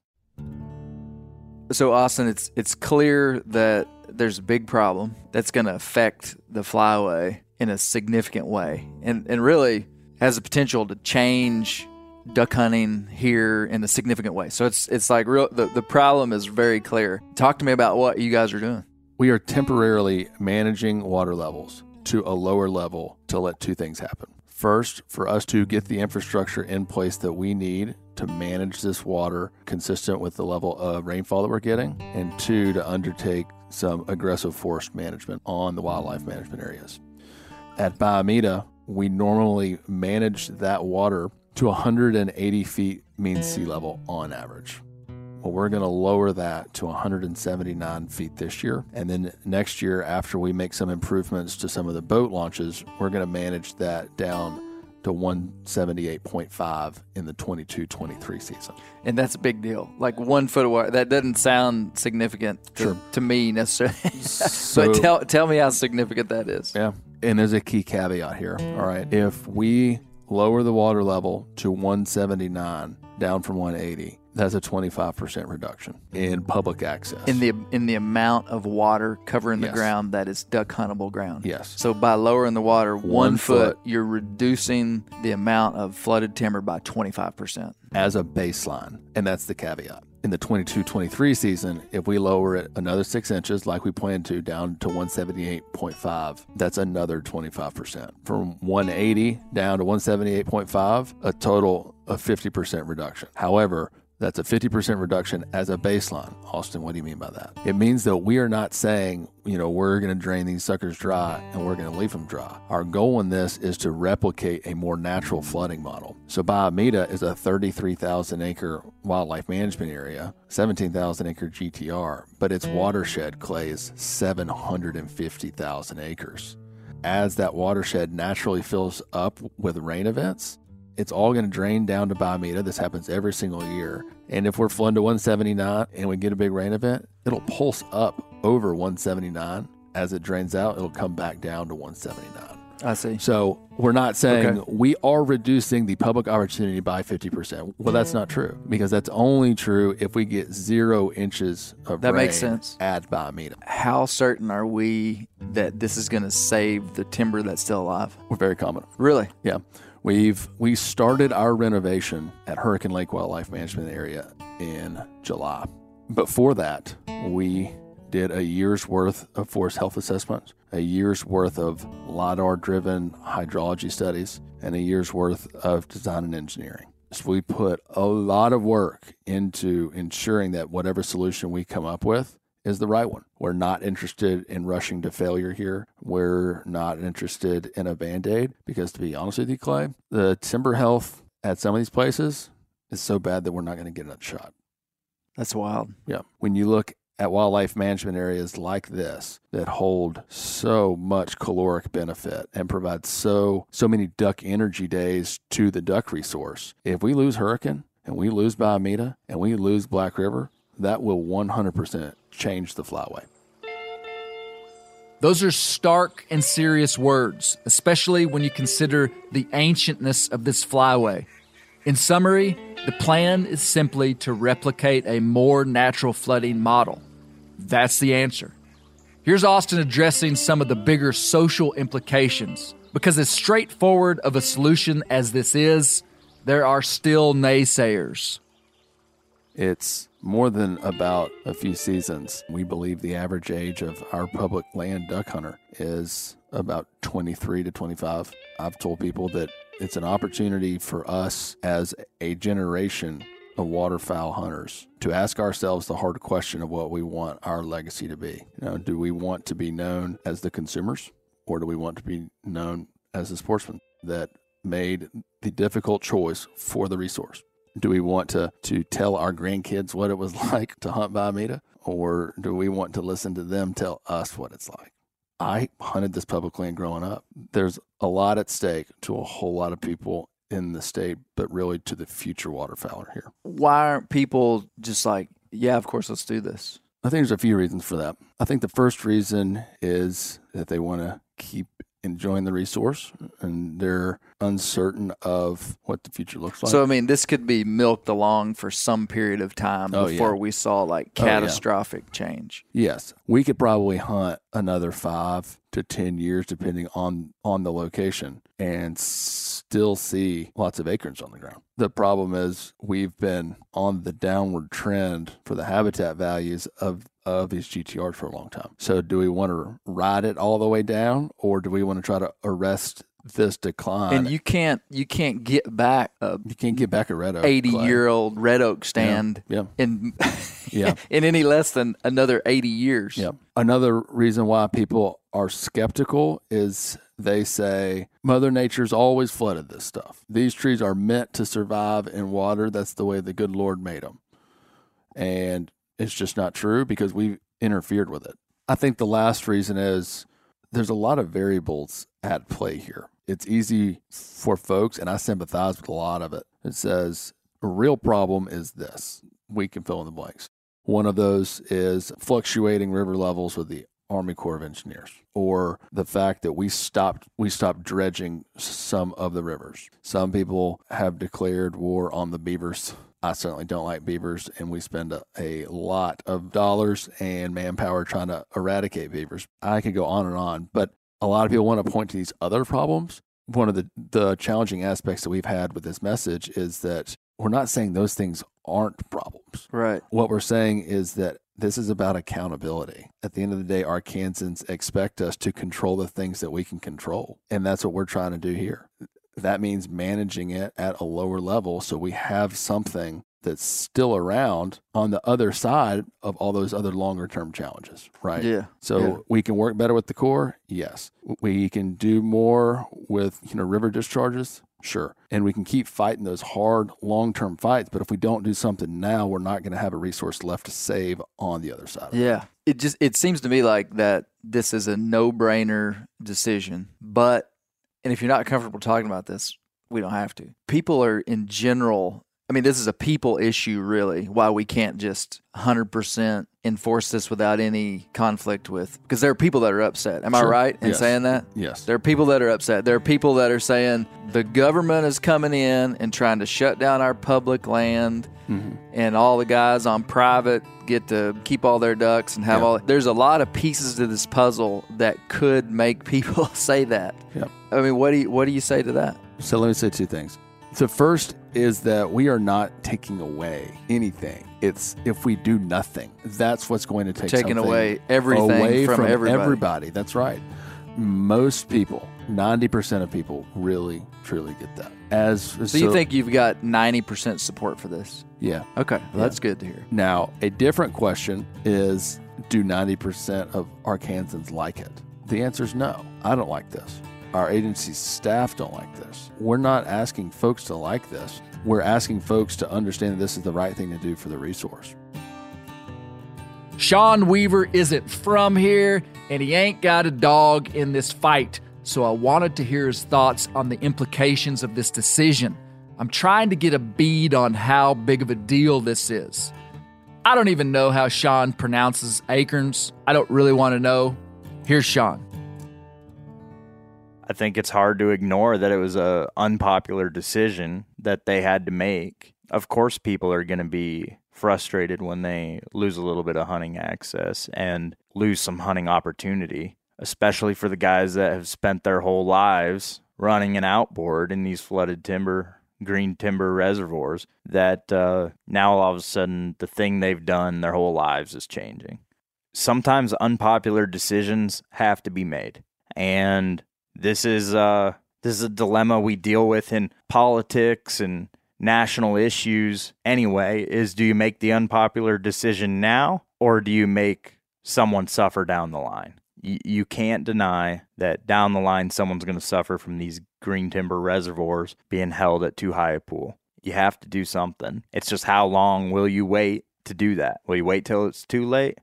So, Austin, it's it's clear that there's a big problem that's going to affect the flyway in a significant way, and and really has the potential to change duck hunting here in a significant way. So it's it's like real. The the problem is very clear. Talk to me about what you guys are doing. We are temporarily managing water levels to a lower level to let two things happen. First, for us to get the infrastructure in place that we need to manage this water consistent with the level of rainfall that we're getting, and two, to undertake some aggressive forest management on the wildlife management areas. At Bayou Meto, we normally manage that water to 180 feet mean sea level on average. Well, we're going to lower that to 179 feet this year. And then next year, after we make some improvements to some of the boat launches, we're going to manage that down to 178.5 in the 22 23 season. And that's a big deal. Like one foot of water. That doesn't sound significant to, Sure. to me necessarily. So- but tell, tell me how significant that is. Yeah. And there's a key caveat here. All right. If we lower the water level to 179 down from 180, that's a 25% reduction in public access. In the in the amount of water covering the Yes. ground that is duck huntable ground. Yes. So by lowering the water one, One foot, foot. you're reducing the amount of flooded timber by 25%. as a baseline. And that's the caveat. In the 22 23 season, if we lower it another six inches, like we plan to, down to 178.5, that's another 25%. From 180 down to 178.5, a total of 50% reduction. However, that's a 50% reduction as a baseline. Austin, what do you mean by that? It means that we are not saying, you know, we're going to drain these suckers dry and we're going to leave them dry. Our goal in this is to replicate a more natural flooding model. So Bayou Meto is a 33,000 acre wildlife management area, 17,000 acre GTR, but its watershed clays 750,000 acres. As that watershed naturally fills up with rain events, it's all going to drain down to Bayou Meto. This happens every single year. And if we're flooding to 179 and we get a big rain event, it'll pulse up over 179. As it drains out, it'll come back down to 179. I see. So we're not saying Okay. we are reducing the public opportunity by 50%. Well, that's not true because that's only true if we get zero inches of That rain makes sense. at Bayou Meto. How certain are we that this is going to save the timber that's still alive? We're very confident. Really? Yeah. We've we started our renovation at Hurricane Lake Wildlife Management Area in July. Before that, we did a year's worth of forest health assessments, a year's worth of LIDAR driven hydrology studies, and a year's worth of design and engineering. So we put a lot of work into ensuring that whatever solution we come up with is the right one. We're not interested in rushing to failure here. We're not interested in a band aid because, to be honest with you, Clay, the timber health at some of these places is so bad that we're not going to get another shot. That's wild. Yeah. When you look at wildlife management areas like this that hold so much caloric benefit and provide so so many duck energy days to the duck resource. If we lose Hurricane and we lose Bayou Meto and we lose Black River, that will 100% change the flyway. Those are stark and serious words, especially when you consider the ancientness of this flyway. In summary, the plan is simply to replicate a more natural flooding model. That's the answer. Here's Austin addressing some of the bigger social implications. Because as straightforward of a solution as this is, there are still naysayers. It's more than about a few seasons. We believe the average age of our public land duck hunter is about 23 to 25. I've told people that it's an opportunity for us as a generation of waterfowl hunters to ask ourselves the hard question of what we want our legacy to be. You know, do we want to be known as the consumers or do we want to be known as the sportsmen that made the difficult choice for the resource? Do we want to, to tell our grandkids what it was like to hunt Bayou Meto? Or do we want to listen to them tell us what it's like? I hunted this public land growing up. There's a lot at stake to a whole lot of people in the state, but really to the future waterfowler here. Why aren't people just like, yeah, of course, let's do this? I think there's a few reasons for that. I think the first reason is that they want to keep enjoying the resource and they're uncertain of what the future looks like. So I mean, this could be milked along for some period of time Oh, before yeah. we saw like Oh, yeah. catastrophic change. yes, we could probably hunt another 5 to 10 years depending on on the location and still see lots of acorns on the ground. The problem is we've been on the downward trend for the habitat values of of these GTRs for a long time. So do we want to ride it all the way down or do we want to try to arrest this decline? and you can't you can't get back a You can't get back a red oak. 80 Clay. year old red oak stand Yeah. in Yeah. in any less than another 80 years. Yeah. Another reason why people are skeptical is they say Mother Nature's always flooded this stuff. These trees are meant to survive in water. That's the way the good Lord made them. And it's just not true because we've interfered with it. I think the last reason is there's a lot of variables at play here. It's easy for folks, and I sympathize with a lot of it. It says a real problem is this. We can fill in the blanks. One of those is fluctuating river levels with the Army Corps of Engineers, or the fact that we stopped we stopped dredging some of the rivers. Some people have declared war on the beavers. I certainly don't like beavers, and we spend a, a lot of dollars and manpower trying to eradicate beavers. I could go on and on, but a lot of people want to point to these other problems. One of the, the challenging aspects that we've had with this message is that we're not saying those things aren't problems. Right. What we're saying is that this is about accountability. At the end of the day, Arkansans expect us to control the things that we can control. And that's what we're trying to do here. That means managing it at a lower level so we have something that's still around on the other side of all those other longer term challenges, right? Yeah. So Yeah. we can work better with the Corps, yes. We can do more with you know river discharges, sure. And we can keep fighting those hard long term fights. But if we don't do something now, we're not going to have a resource left to save on the other side. it. Yeah. It just it seems to me like that this is a no-brainer decision. But and if you're not comfortable talking about this, we don't have to. People are in general I mean, this is a people issue, really. Why we can't just 100% enforce this without any conflict with, because there are people that are upset. Am I right in Yes. saying that? Yes. There are people that are upset. There are people that are saying the government is coming in and trying to shut down our public land, Mm-hmm. and all the guys on private get to keep all their ducks and have Yeah. all. There's a lot of pieces to this puzzle that could make people say that. Yep. I mean, what do you what do you say to that? So let me say two things. The first is that we are not taking away anything. It's if we do nothing, that's what's going to take Taking away everything away from everybody. everybody. That's right. Most people, ninety percent of people, really truly get that. As So, you think you've got ninety percent support for this? Yeah. Okay, well, that's good to hear. Now, a different question is do 90% of Arkansans like it? The answer is no. I don't like this. Our agency's staff don't like this. We're not asking folks to like this. We're asking folks to understand that this is the right thing to do for the resource. Sean Weaver isn't from here, and he ain't got a dog in this fight. So I wanted to hear his thoughts on the implications of this decision. I'm trying to get a bead on how big of a deal this is. I don't even know how Sean pronounces acorns. I don't really want to know. Here's Sean. I think it's hard to ignore that it was a unpopular decision that they had to make. Of course, people are going to be frustrated when they lose a little bit of hunting access and lose some hunting opportunity, especially for the guys that have spent their whole lives running an outboard in these flooded timber, green timber reservoirs. That uh, now all of a sudden the thing they've done their whole lives is changing. Sometimes unpopular decisions have to be made, and this is uh this is a dilemma we deal with in politics and national issues anyway is do you make the unpopular decision now or do you make someone suffer down the line you, you can't deny that down the line someone's going to suffer from these green timber reservoirs being held at too high a pool You have to do something. It's just how long will you wait to do that? Will you wait till it's too late?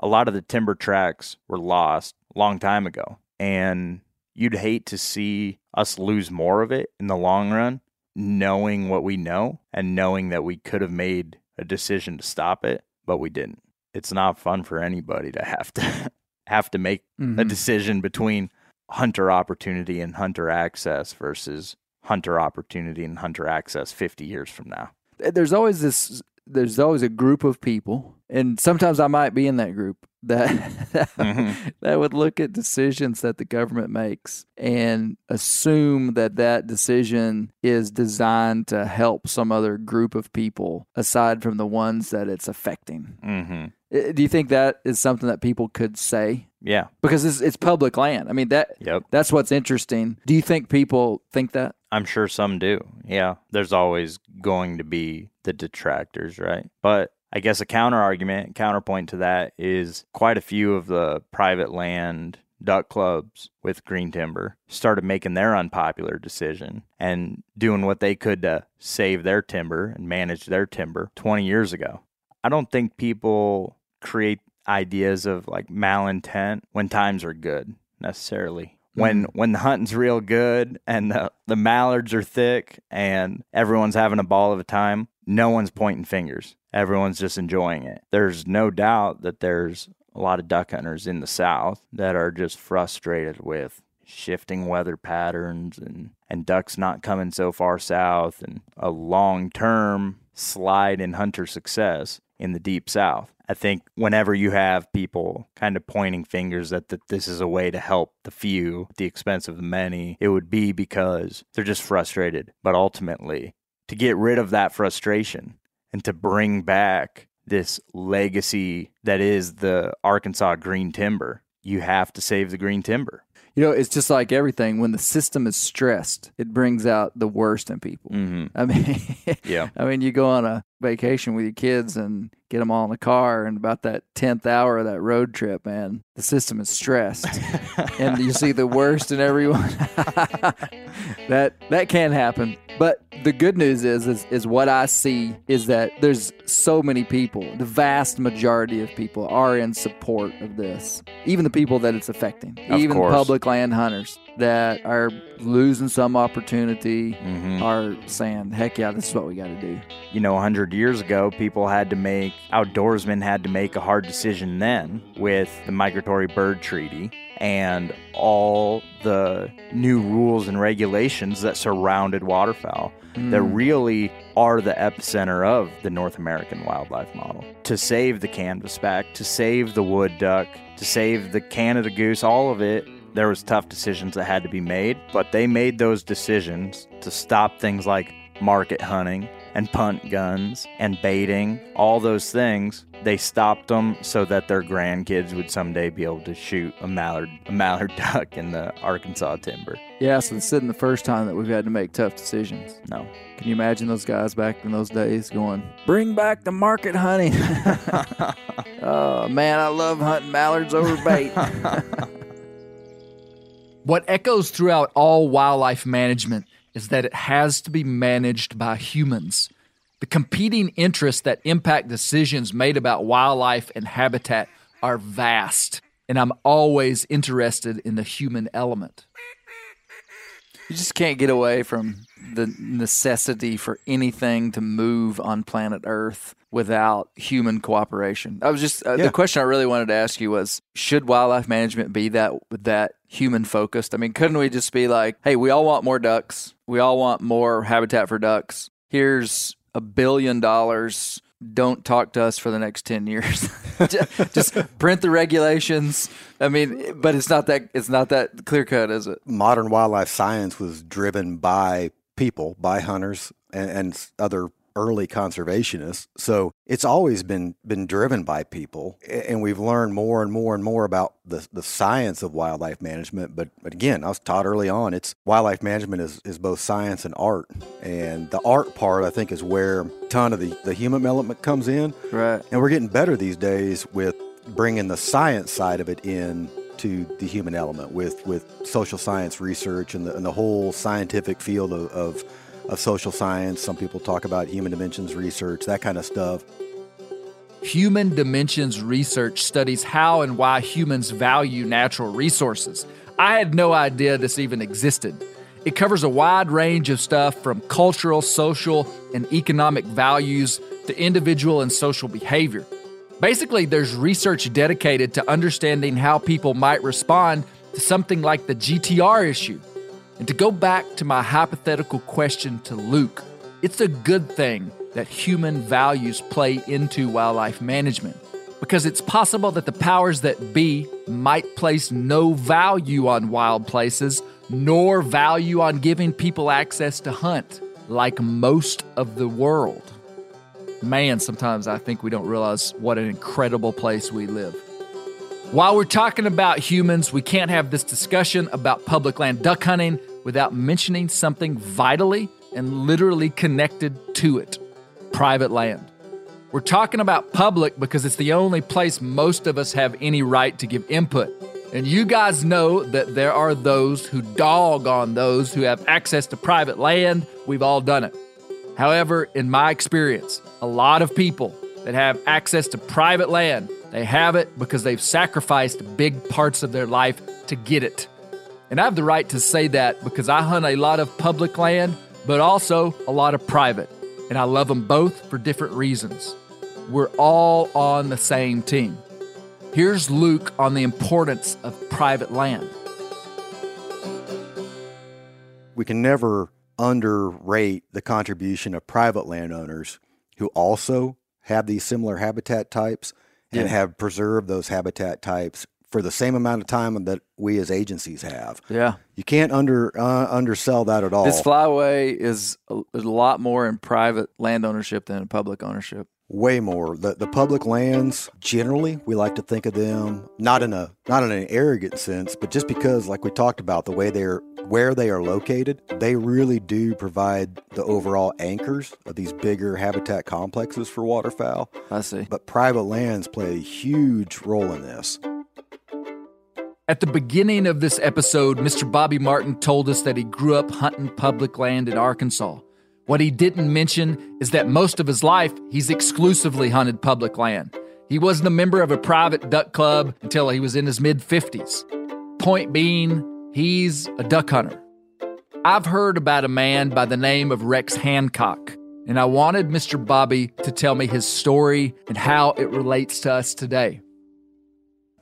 A lot of the timber tracks were lost a long time ago. And you'd hate to see us lose more of it in the long run, knowing what we know and knowing that we could have made a decision to stop it, but we didn't. It's not fun for anybody to have to have to make a Mhm. decision between hunter opportunity and hunter access versus hunter opportunity and hunter access 50 years from now. there's always this there's always a group of people and sometimes i might be in that group that Mhm. that would look at decisions that the government makes and assume that that decision is designed to help some other group of people aside from the ones that it's affecting Mhm. Do you think that is something that people could say Yeah. because it's, it's public land i mean that Yep. that's what's interesting do you think people think that I'm sure some do. Yeah. There's always going to be the detractors, right? But I guess a counter argument, counterpoint to that is quite a few of the private land duck clubs with green timber started making their unpopular decision and doing what they could to save their timber and manage their timber 20 years ago. I don't think people create ideas of like malintent when times are good necessarily. Mm-hmm. When when the hunting's real good and the, the mallards are thick and everyone's having a ball of a time, no one's pointing fingers. Everyone's just enjoying it. There's no doubt that there's a lot of duck hunters in the south that are just frustrated with shifting weather patterns and, and ducks not coming so far south and a long term slide in hunter success in the deep south. I think whenever you have people kind of pointing fingers that, that this is a way to help the few at the expense of the many, it would be because they're just frustrated. But ultimately, to get rid of that frustration and to bring back this legacy that is the Arkansas green timber, you have to save the green timber. you know it's just like everything when the system is stressed it brings out the worst in people Mm-hmm. I mean, Yeah. I mean, you go on a vacation with your kids and get them all in the car, and about that tenth hour of that road trip, man, the system is stressed, and you see the worst in everyone. that that can happen, but the good news is, is, is what I see is that there's so many people. The vast majority of people are in support of this, even the people that it's affecting, Of even course. public land hunters that are losing some opportunity Mhm. are saying, heck yeah, this is what we got to do. you know, 100 years ago, people had to make, outdoorsmen had to make a hard decision then with the Migratory Bird Treaty and all the new rules and regulations that surrounded waterfowl that really are the epicenter of the North American wildlife model. To save the canvasback, to save the wood duck, to save the Canada goose, all of it, there was tough decisions that had to be made, but they made those decisions to stop things like market hunting and punt guns and baiting, all those things. They stopped them so that their grandkids would someday be able to shoot a mallard, a mallard duck in the Arkansas timber. Yeah, so this isn't the first time that we've had to make tough decisions. No. Can you imagine those guys back in those days going, bring back the market hunting? oh, man, I love hunting mallards over bait. What echoes throughout all wildlife management is that it has to be managed by humans. The competing interests that impact decisions made about wildlife and habitat are vast, and I'm always interested in the human element. You just can't get away from the necessity for anything to move on planet Earth without human cooperation. I was just uh, Yeah. the question I really wanted to ask you was should wildlife management be that that human focused? I mean, couldn't we just be like, "Hey, we all want more ducks. We all want more habitat for ducks. Here's a billion dollars. Don't talk to us for the next 10 years." just, just print the regulations. I mean, but it's not that it's not that clear cut, is it? modern wildlife science was driven by people, by hunters and, and other early conservationists. So it's always been been driven by people, and we've learned more and more and more about the the science of wildlife management. But but again, I was taught early on, it's wildlife management is is both science and art, and the art part I think is where a ton of the the human element comes in. Right. And we're getting better these days with bringing the science side of it in to the human element with, with social science research and the, and the whole scientific field of, of of social science. Some people talk about human dimensions research, that kind of stuff. Human Dimensions research studies how and why humans value natural resources. I had no idea this even existed. It covers a wide range of stuff from cultural, social, and economic values to individual and social behavior. Basically, there's research dedicated to understanding how people might respond to something like the GTR issue. And to go back to my hypothetical question to Luke, it's a good thing that human values play into wildlife management because it's possible that the powers that be might place no value on wild places nor value on giving people access to hunt like most of the world. Man, sometimes I think we don't realize what an incredible place we live. While we're talking about humans, we can't have this discussion about public land duck hunting without mentioning something vitally and literally connected to it private land. We're talking about public because it's the only place most of us have any right to give input. And you guys know that there are those who dog on those who have access to private land. We've all done it. However, in my experience, a lot of people that have access to private land, they have it because they've sacrificed big parts of their life to get it. And I have the right to say that because I hunt a lot of public land, but also a lot of private. And I love them both for different reasons. We're all on the same team. Here's Luke on the importance of private land. We can never underrate the contribution of private landowners who also have these similar habitat types and Yeah. have preserved those habitat types for the same amount of time that we as agencies have. Yeah. You can't under uh, undersell that at all. This flyway is a, is a lot more in private land ownership than in public ownership. way more the the public lands generally we like to think of them not in a not in an arrogant sense but just because like we talked about the way they're where they are located they really do provide the overall anchors of these bigger habitat complexes for waterfowl I see. but private lands play a huge role in this At the beginning of this episode, Mr. Bobby Martin told us that he grew up hunting public land in Arkansas. What he didn't mention is that most of his life, he's exclusively hunted public land. He wasn't a member of a private duck club until he was in his mid 50s. Point being, he's a duck hunter. I've heard about a man by the name of Rex Hancock, and I wanted Mr. Bobby to tell me his story and how it relates to us today.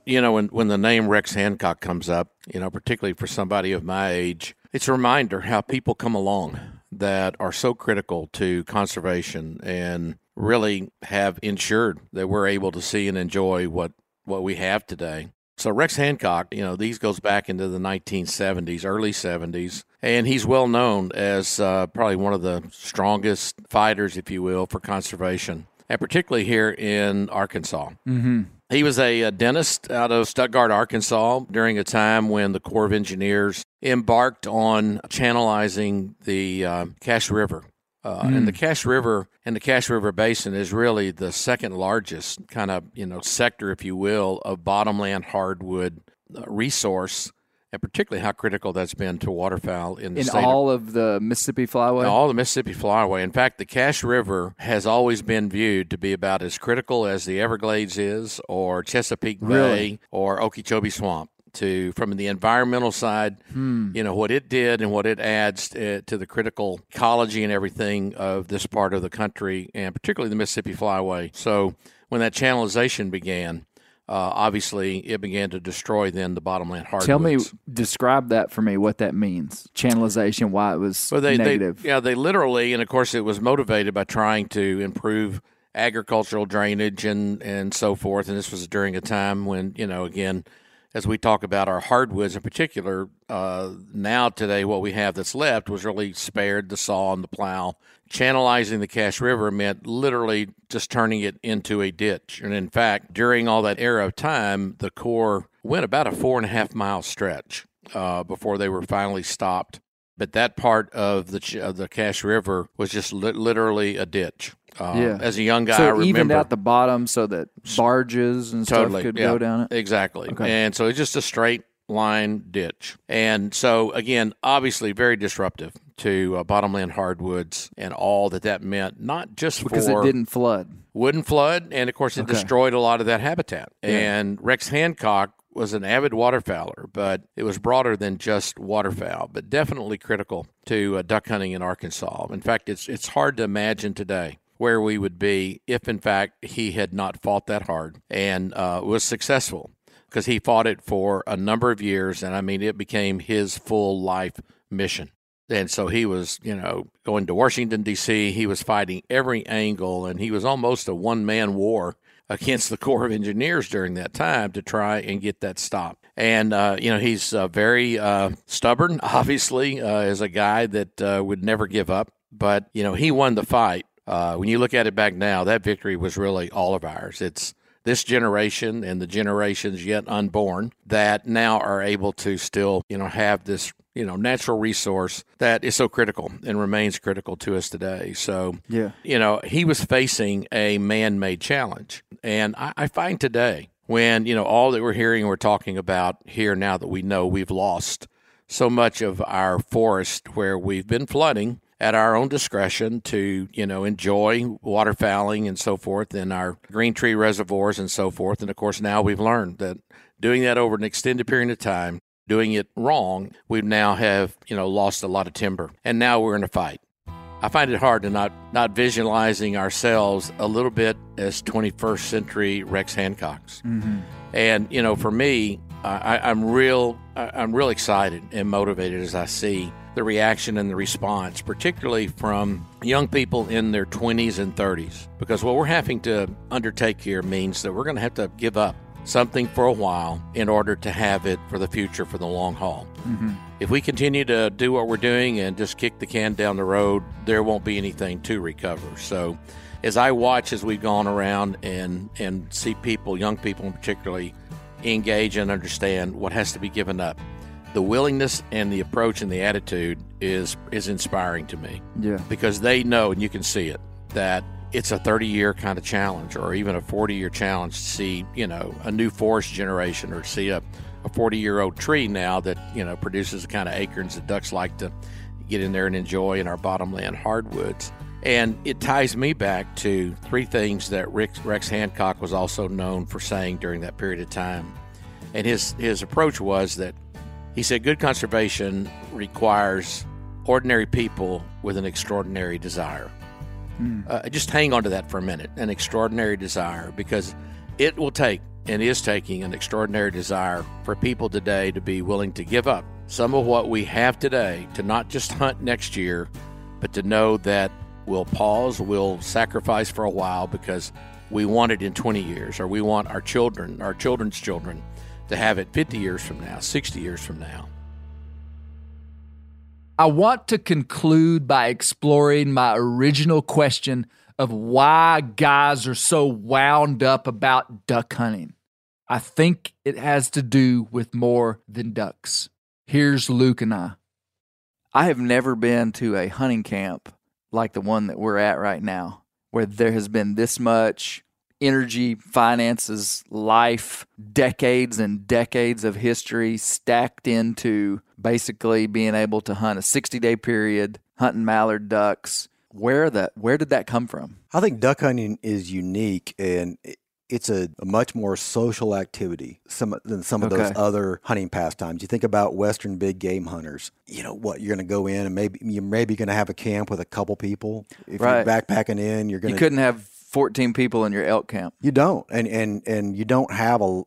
You know, when, when the name Rex Hancock comes up, you know, particularly for somebody of my age, it's a reminder how people come along that are so critical to conservation and really have ensured that we're able to see and enjoy what, what we have today. So Rex Hancock, you know, these goes back into the 1970s, early 70s, and he's well known as uh, probably one of the strongest fighters, if you will, for conservation, and particularly here in Arkansas. Mm-hmm. He was a, a dentist out of Stuttgart, Arkansas, during a time when the Corps of Engineers embarked on channelizing the uh, Cache River. Uh, And the Cache River and the Cache River Basin is really the second largest kind of you know sector, if you will, of bottomland hardwood uh, resource, and particularly how critical that's been to waterfowl in the In state of all of the Mississippi flyway. all the Mississippi Flyway. In fact, the Cache River has always been viewed to be about as critical as the Everglades is, or Chesapeake Bay, or Okeechobee Swamp. To from the environmental side, you know what it did and what it adds uh, to the critical ecology and everything of this part of the country, and particularly the Mississippi Flyway. So when that channelization began, uh, obviously it began to destroy then the bottomland hardwoods. Tell me, describe that for me. What that means? Channelization. Why it was Well, they, negative. They, yeah, they literally, and of course, it was motivated by trying to improve agricultural drainage and and so forth. And this was during a time when you know, again, as we talk about our hardwoods in particular, uh, now today what we have that's left was really spared the saw and the plow. Channelizing the Cache River meant literally just turning it into a ditch. And in fact, during all that era of time, the Corps went about a four and a half mile stretch uh, before they were finally stopped but that part of the of the Cache River was just li- literally a ditch. Uh, Yeah. As a young guy, I so remember evened out the bottom so that barges and totally stuff could yeah, go down it. Exactly. Okay. And so it's just a straight line ditch. And so again, obviously very disruptive to uh, bottomland hardwoods and all that that meant, not just because for it didn't flood. wouldn't flood, and of course it Okay. destroyed a lot of that habitat. Yeah. And Rex Hancock was an avid waterfowler, but it was broader than just waterfowl, but definitely critical to uh, duck hunting in Arkansas. In fact, it's it's hard to imagine today where we would be if, in fact, he had not fought that hard and uh, was successful because he fought it for a number of years, and I mean it became his full life mission. And so he was, you know, going to Washington, D.C., he was fighting every angle, and he was almost a one man war against the Corps of Engineers during that time to try and get that stopped. And, uh, you know, he's uh, very uh, stubborn, obviously, uh, as a guy that uh, would never give up. But, you know, he won the fight. Uh, when you look at it back now, that victory was really all of ours. It's this generation and the generations yet unborn that now are able to still, you know, have this, you know, natural resource that is so critical and remains critical to us today. So, Yeah. you know, he was facing a man made challenge. And I, I find today when, you know, all that we're hearing we're talking about here now that we know we've lost so much of our forest where we've been flooding at our own discretion to, you know, enjoy waterfowling and so forth in our green tree reservoirs and so forth. And of course, now we've learned that doing that over an extended period of time, doing it wrong, we now have, you know, lost a lot of timber. And now we're in a fight. I find it hard to not not visualizing ourselves a little bit as 21st century Rex Hancocks. Mm-hmm. And you know, for me, I, I'm real I- I'm real excited and motivated as I see the reaction and the response, particularly from young people in their 20s and 30s, because what we're having to undertake here means that we're going to have to give up something for a while in order to have it for the future for the long haul. Mm-hmm. If we continue to do what we're doing and just kick the can down the road, there won't be anything to recover. So, as I watch as we've gone around and and see people, young people in particularly, engage and understand what has to be given up, the willingness and the approach and the attitude is is inspiring to me. Yeah. because they know and you can see it that it's a 30 year kind of challenge or even a 40 year challenge to see you know a new forest generation or see a, a 40 year old tree now that you know produces the kind of acorns that ducks like to get in there and enjoy in our bottomland hardwoods. And it ties me back to three things that Rex, Rex Hancock was also known for saying during that period of time. And his his approach was that he said good conservation requires ordinary people with an extraordinary desire. Uh, just hang on to that for a minute an extraordinary desire because it will take and is taking an extraordinary desire for people today to be willing to give up some of what we have today to not just hunt next year, but to know that we'll pause, we'll sacrifice for a while because we want it in 20 years, or we want our children, our children's children, to have it 50 years from now, 60 years from now. I want to conclude by exploring my original question of why guys are so wound up about duck hunting. I think it has to do with more than ducks. Here's Luke and I. I have never been to a hunting camp like the one that we're at right now, where there has been this much energy, finances, life, decades and decades of history stacked into basically being able to hunt a 60 day period, hunting mallard ducks. Where that where did that come from? I think duck hunting is unique and it's a, a much more social activity some, than some of those other hunting pastimes. You think about Western big game hunters. You know what? You're going to go in and maybe you're maybe going to have a camp with a couple people. If Right. you're backpacking in, you're going You couldn't have 14 people in your elk camp. You don't, and and and you don't have a.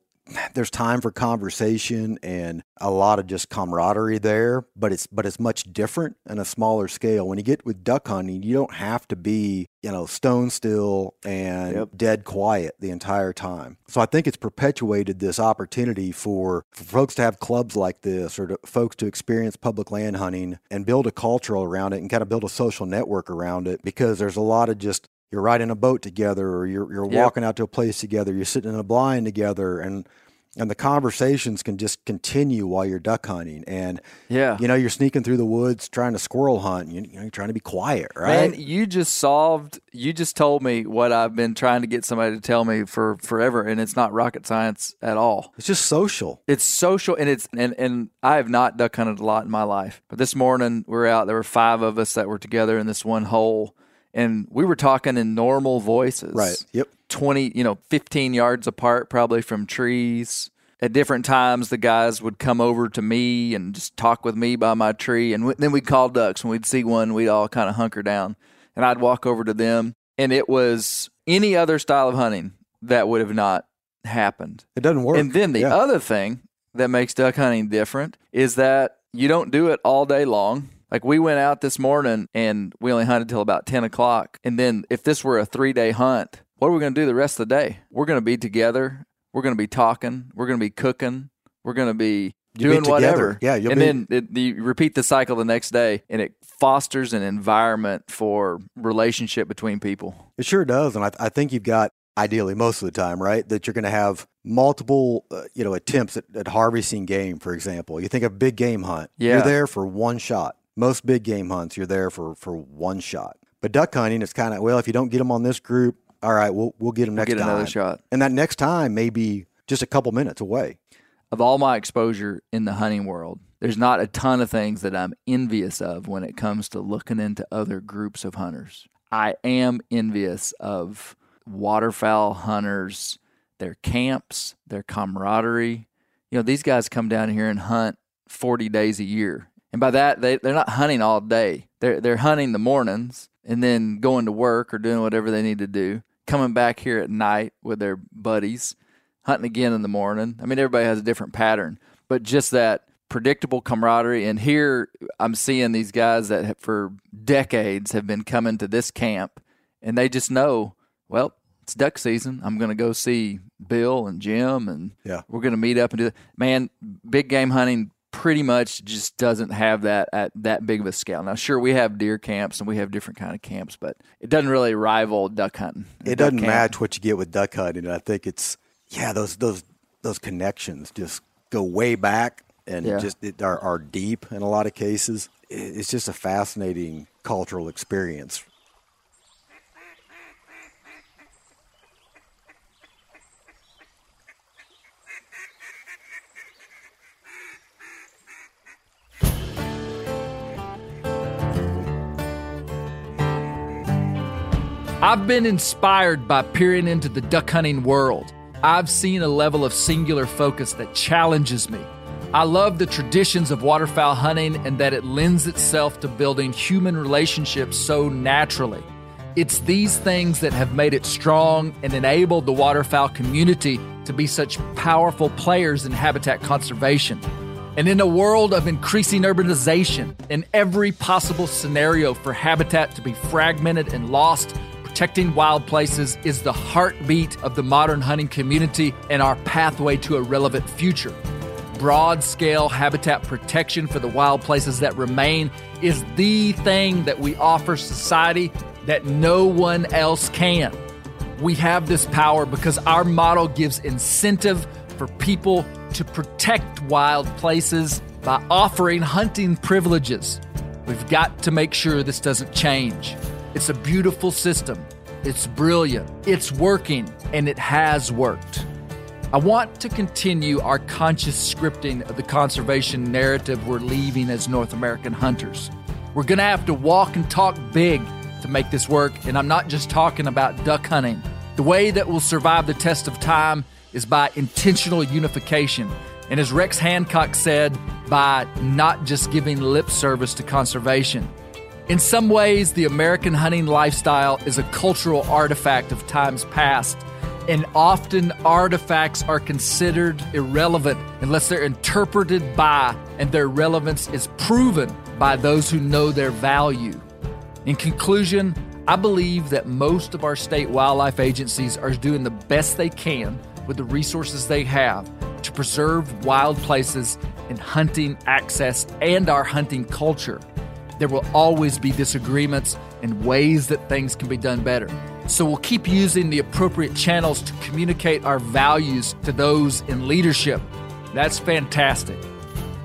There's time for conversation and a lot of just camaraderie there, but it's but it's much different on a smaller scale. When you get with duck hunting, you don't have to be you know stone still and Yep. dead quiet the entire time. So I think it's perpetuated this opportunity for, for folks to have clubs like this, or to, folks to experience public land hunting and build a culture around it and kind of build a social network around it. Because there's a lot of just you're riding a boat together or you're you're Yep. walking out to a place together, you're sitting in a blind together and and the conversations can just continue while you're duck hunting. And Yeah. you know, you're sneaking through the woods trying to squirrel hunt. You, you know, you're trying to be quiet, right? Man, you just solved. You just told me what I've been trying to get somebody to tell me for forever, and it's not rocket science at all. it's just social. It's social, and it's and and I have not duck hunted a lot in my life, but this morning we're out. There were five of us that were together in this one hole, and we were talking in normal voices. Right. Yep. 20, you know, 15 yards apart, probably from trees. At different times, the guys would come over to me and just talk with me by my tree. And w- then we'd call ducks. When we'd see one, we'd all kind of hunker down. And I'd walk over to them. And it was any other style of hunting that would have not happened. It doesn't work. And then the Yeah. other thing that makes duck hunting different is that you don't do it all day long. Like we went out this morning and we only hunted till about 10 o'clock. And then if this were a three day hunt, what are we going to do the rest of the day? We're going to be together. We're going to be talking. We're going to be cooking. We're going to be You'll be doing whatever. Yeah, you'll and be- then it, you repeat the cycle the next day, and it fosters an environment for relationship between people. It sure does, and I, I think you've got ideally most of the time, right, that you're going to have multiple, uh, you know, attempts at, at harvesting game. For example, you think of big game hunt. Yeah. You're there for one shot. Most big game hunts, you're there for for one shot. But duck hunting, it's kind of well, if you don't get them on this group, all right, we'll we'll get them next Get time. another shot. and that next time may be just a couple minutes away. of all my exposure in the hunting world, there's not a ton of things that I'm envious of when it comes to looking into other groups of hunters. I am envious of waterfowl hunters, their camps, their camaraderie. You know, these guys come down here and hunt 40 days a year. And by that, they, they're not hunting all day. They're, they're hunting the mornings and then going to work or doing whatever they need to do, coming back here at night with their buddies hunting again in the morning. I mean, everybody has a different pattern, but just that predictable camaraderie. And here I'm seeing these guys that have, for decades have been coming to this camp and they just know, well, it's duck season. I'm going to go see Bill and Jim and Yeah. we're going to meet up and do that. Man, big game hunting pretty much just doesn't have that at that big of a scale. Now, sure, we have deer camps and we have different kind of camps, but it doesn't really rival duck hunting. It Duck doesn't match what you get with duck hunting, and I think it's yeah, those those those connections just go way back and Yeah. just it, are, are deep in a lot of cases. It's just a fascinating cultural experience. I've been inspired by peering into the duck hunting world. I've seen a level of singular focus that challenges me. I love the traditions of waterfowl hunting and that it lends itself to building human relationships so naturally. It's these things that have made it strong and enabled the waterfowl community to be such powerful players in habitat conservation. And in a world of increasing urbanization, in every possible scenario for habitat to be fragmented and lost, protecting wild places is the heartbeat of the modern hunting community and our pathway to a relevant future. Broad scale habitat protection for the wild places that remain is the thing that we offer society that no one else can. We have this power because our model gives incentive for people to protect wild places by offering hunting privileges. We've got to make sure this doesn't change. It's a beautiful system. It's brilliant. It's working, and it has worked. I want to continue our conscious scripting of the conservation narrative we're leaving as North American hunters. We're going to have to walk and talk big to make this work, and I'm not just talking about duck hunting. The way that we'll survive the test of time is by intentional unification. And as Rex Hancock said, by not just giving lip service to conservation. In some ways, the American hunting lifestyle is a cultural artifact of times past, and often artifacts are considered irrelevant unless they're interpreted by and their relevance is proven by those who know their value. In conclusion, I believe that most of our state wildlife agencies are doing the best they can with the resources they have to preserve wild places and hunting access and our hunting culture. There will always be disagreements and ways that things can be done better. So we'll keep using the appropriate channels to communicate our values to those in leadership. That's fantastic.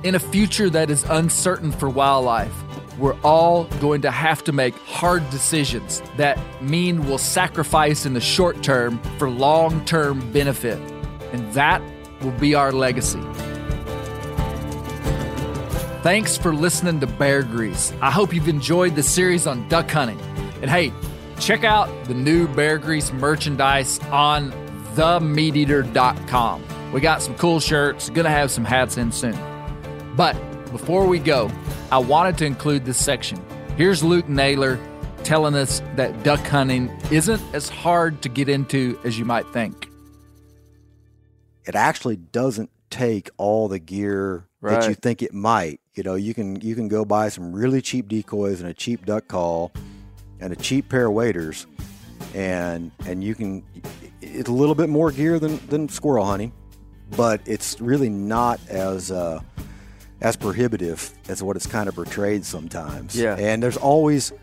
In a future that is uncertain for wildlife, we're all going to have to make hard decisions that mean we'll sacrifice in the short term for long term benefit. And that will be our legacy. Thanks for listening to Bear Grease. I hope you've enjoyed the series on duck hunting. And hey, check out the new Bear Grease merchandise on themeateater.com. We got some cool shirts, gonna have some hats in soon. But before we go, I wanted to include this section. Here's Luke Naylor telling us that duck hunting isn't as hard to get into as you might think. It actually doesn't take all the gear that you think it might. You know, you can you can go buy some really cheap decoys and a cheap duck call and a cheap pair of waders, and and you can. It's a little bit more gear than than squirrel hunting, but it's really not as uh, as prohibitive as what it's kind of portrayed sometimes. Yeah. and there's always.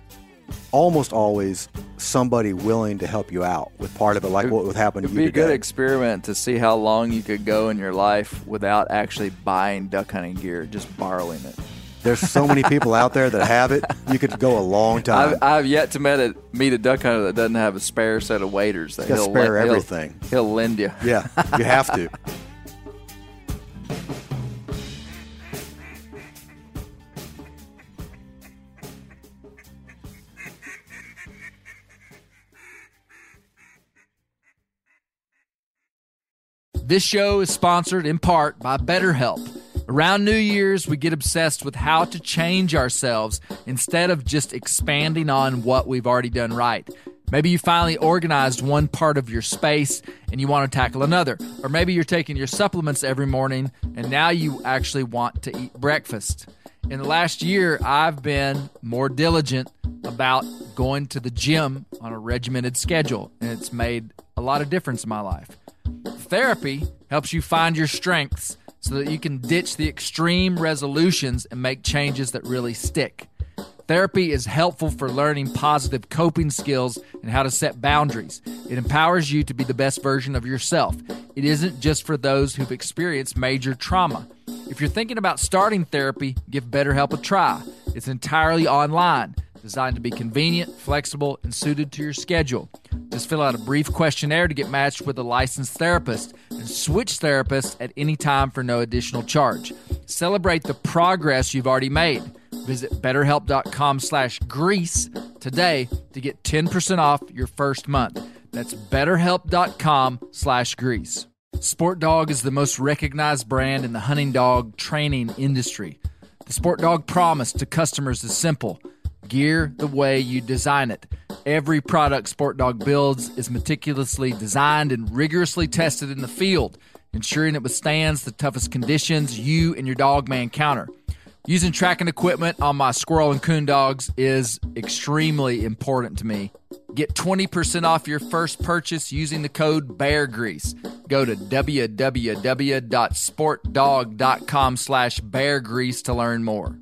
Almost always somebody willing to help you out with part of it, like what would happen to It'd you be a good experiment to see how long you could go in your life without actually buying duck hunting gear, just borrowing it. There's so many people out there that have it. You could go a long time. I've, I've yet to meet a, meet a duck hunter that doesn't have a spare set of waders. That he'll spare lend- he'll- everything. He'll, lend you. yeah, you have to. This show is sponsored in part by BetterHelp. Around New Year's, we get obsessed with how to change ourselves instead of just expanding on what we've already done right. Maybe you finally organized one part of your space and you want to tackle another. Or maybe you're taking your supplements every morning and now you actually want to eat breakfast. In the last year, I've been more diligent about going to the gym on a regimented schedule, and it's made a lot of difference in my life. Therapy helps you find your strengths so that you can ditch the extreme resolutions and make changes that really stick. Therapy is helpful for learning positive coping skills and how to set boundaries. It empowers you to be the best version of yourself. It isn't just for those who've experienced major trauma. If you're thinking about starting therapy, give BetterHelp a try. It's entirely online, designed to be convenient, flexible, and suited to your schedule. Just fill out a brief questionnaire to get matched with a licensed therapist and switch therapists at any time for no additional charge. Celebrate the progress you've already made. Visit betterhelp.com slash grease today to get 10% off your first month. That's betterhelp.com slash grease. Sport Dog is the most recognized brand in the hunting dog training industry. The Sport Dog promise to customers is simple gear the way you design it. Every product Sport Dog builds is meticulously designed and rigorously tested in the field, ensuring it withstands the toughest conditions you and your dog may encounter. Using tracking equipment on my squirrel and coon dogs is extremely important to me. Get 20% off your first purchase using the code BEARGREASE. Go to www.sportdog.com slash beargrease to learn more.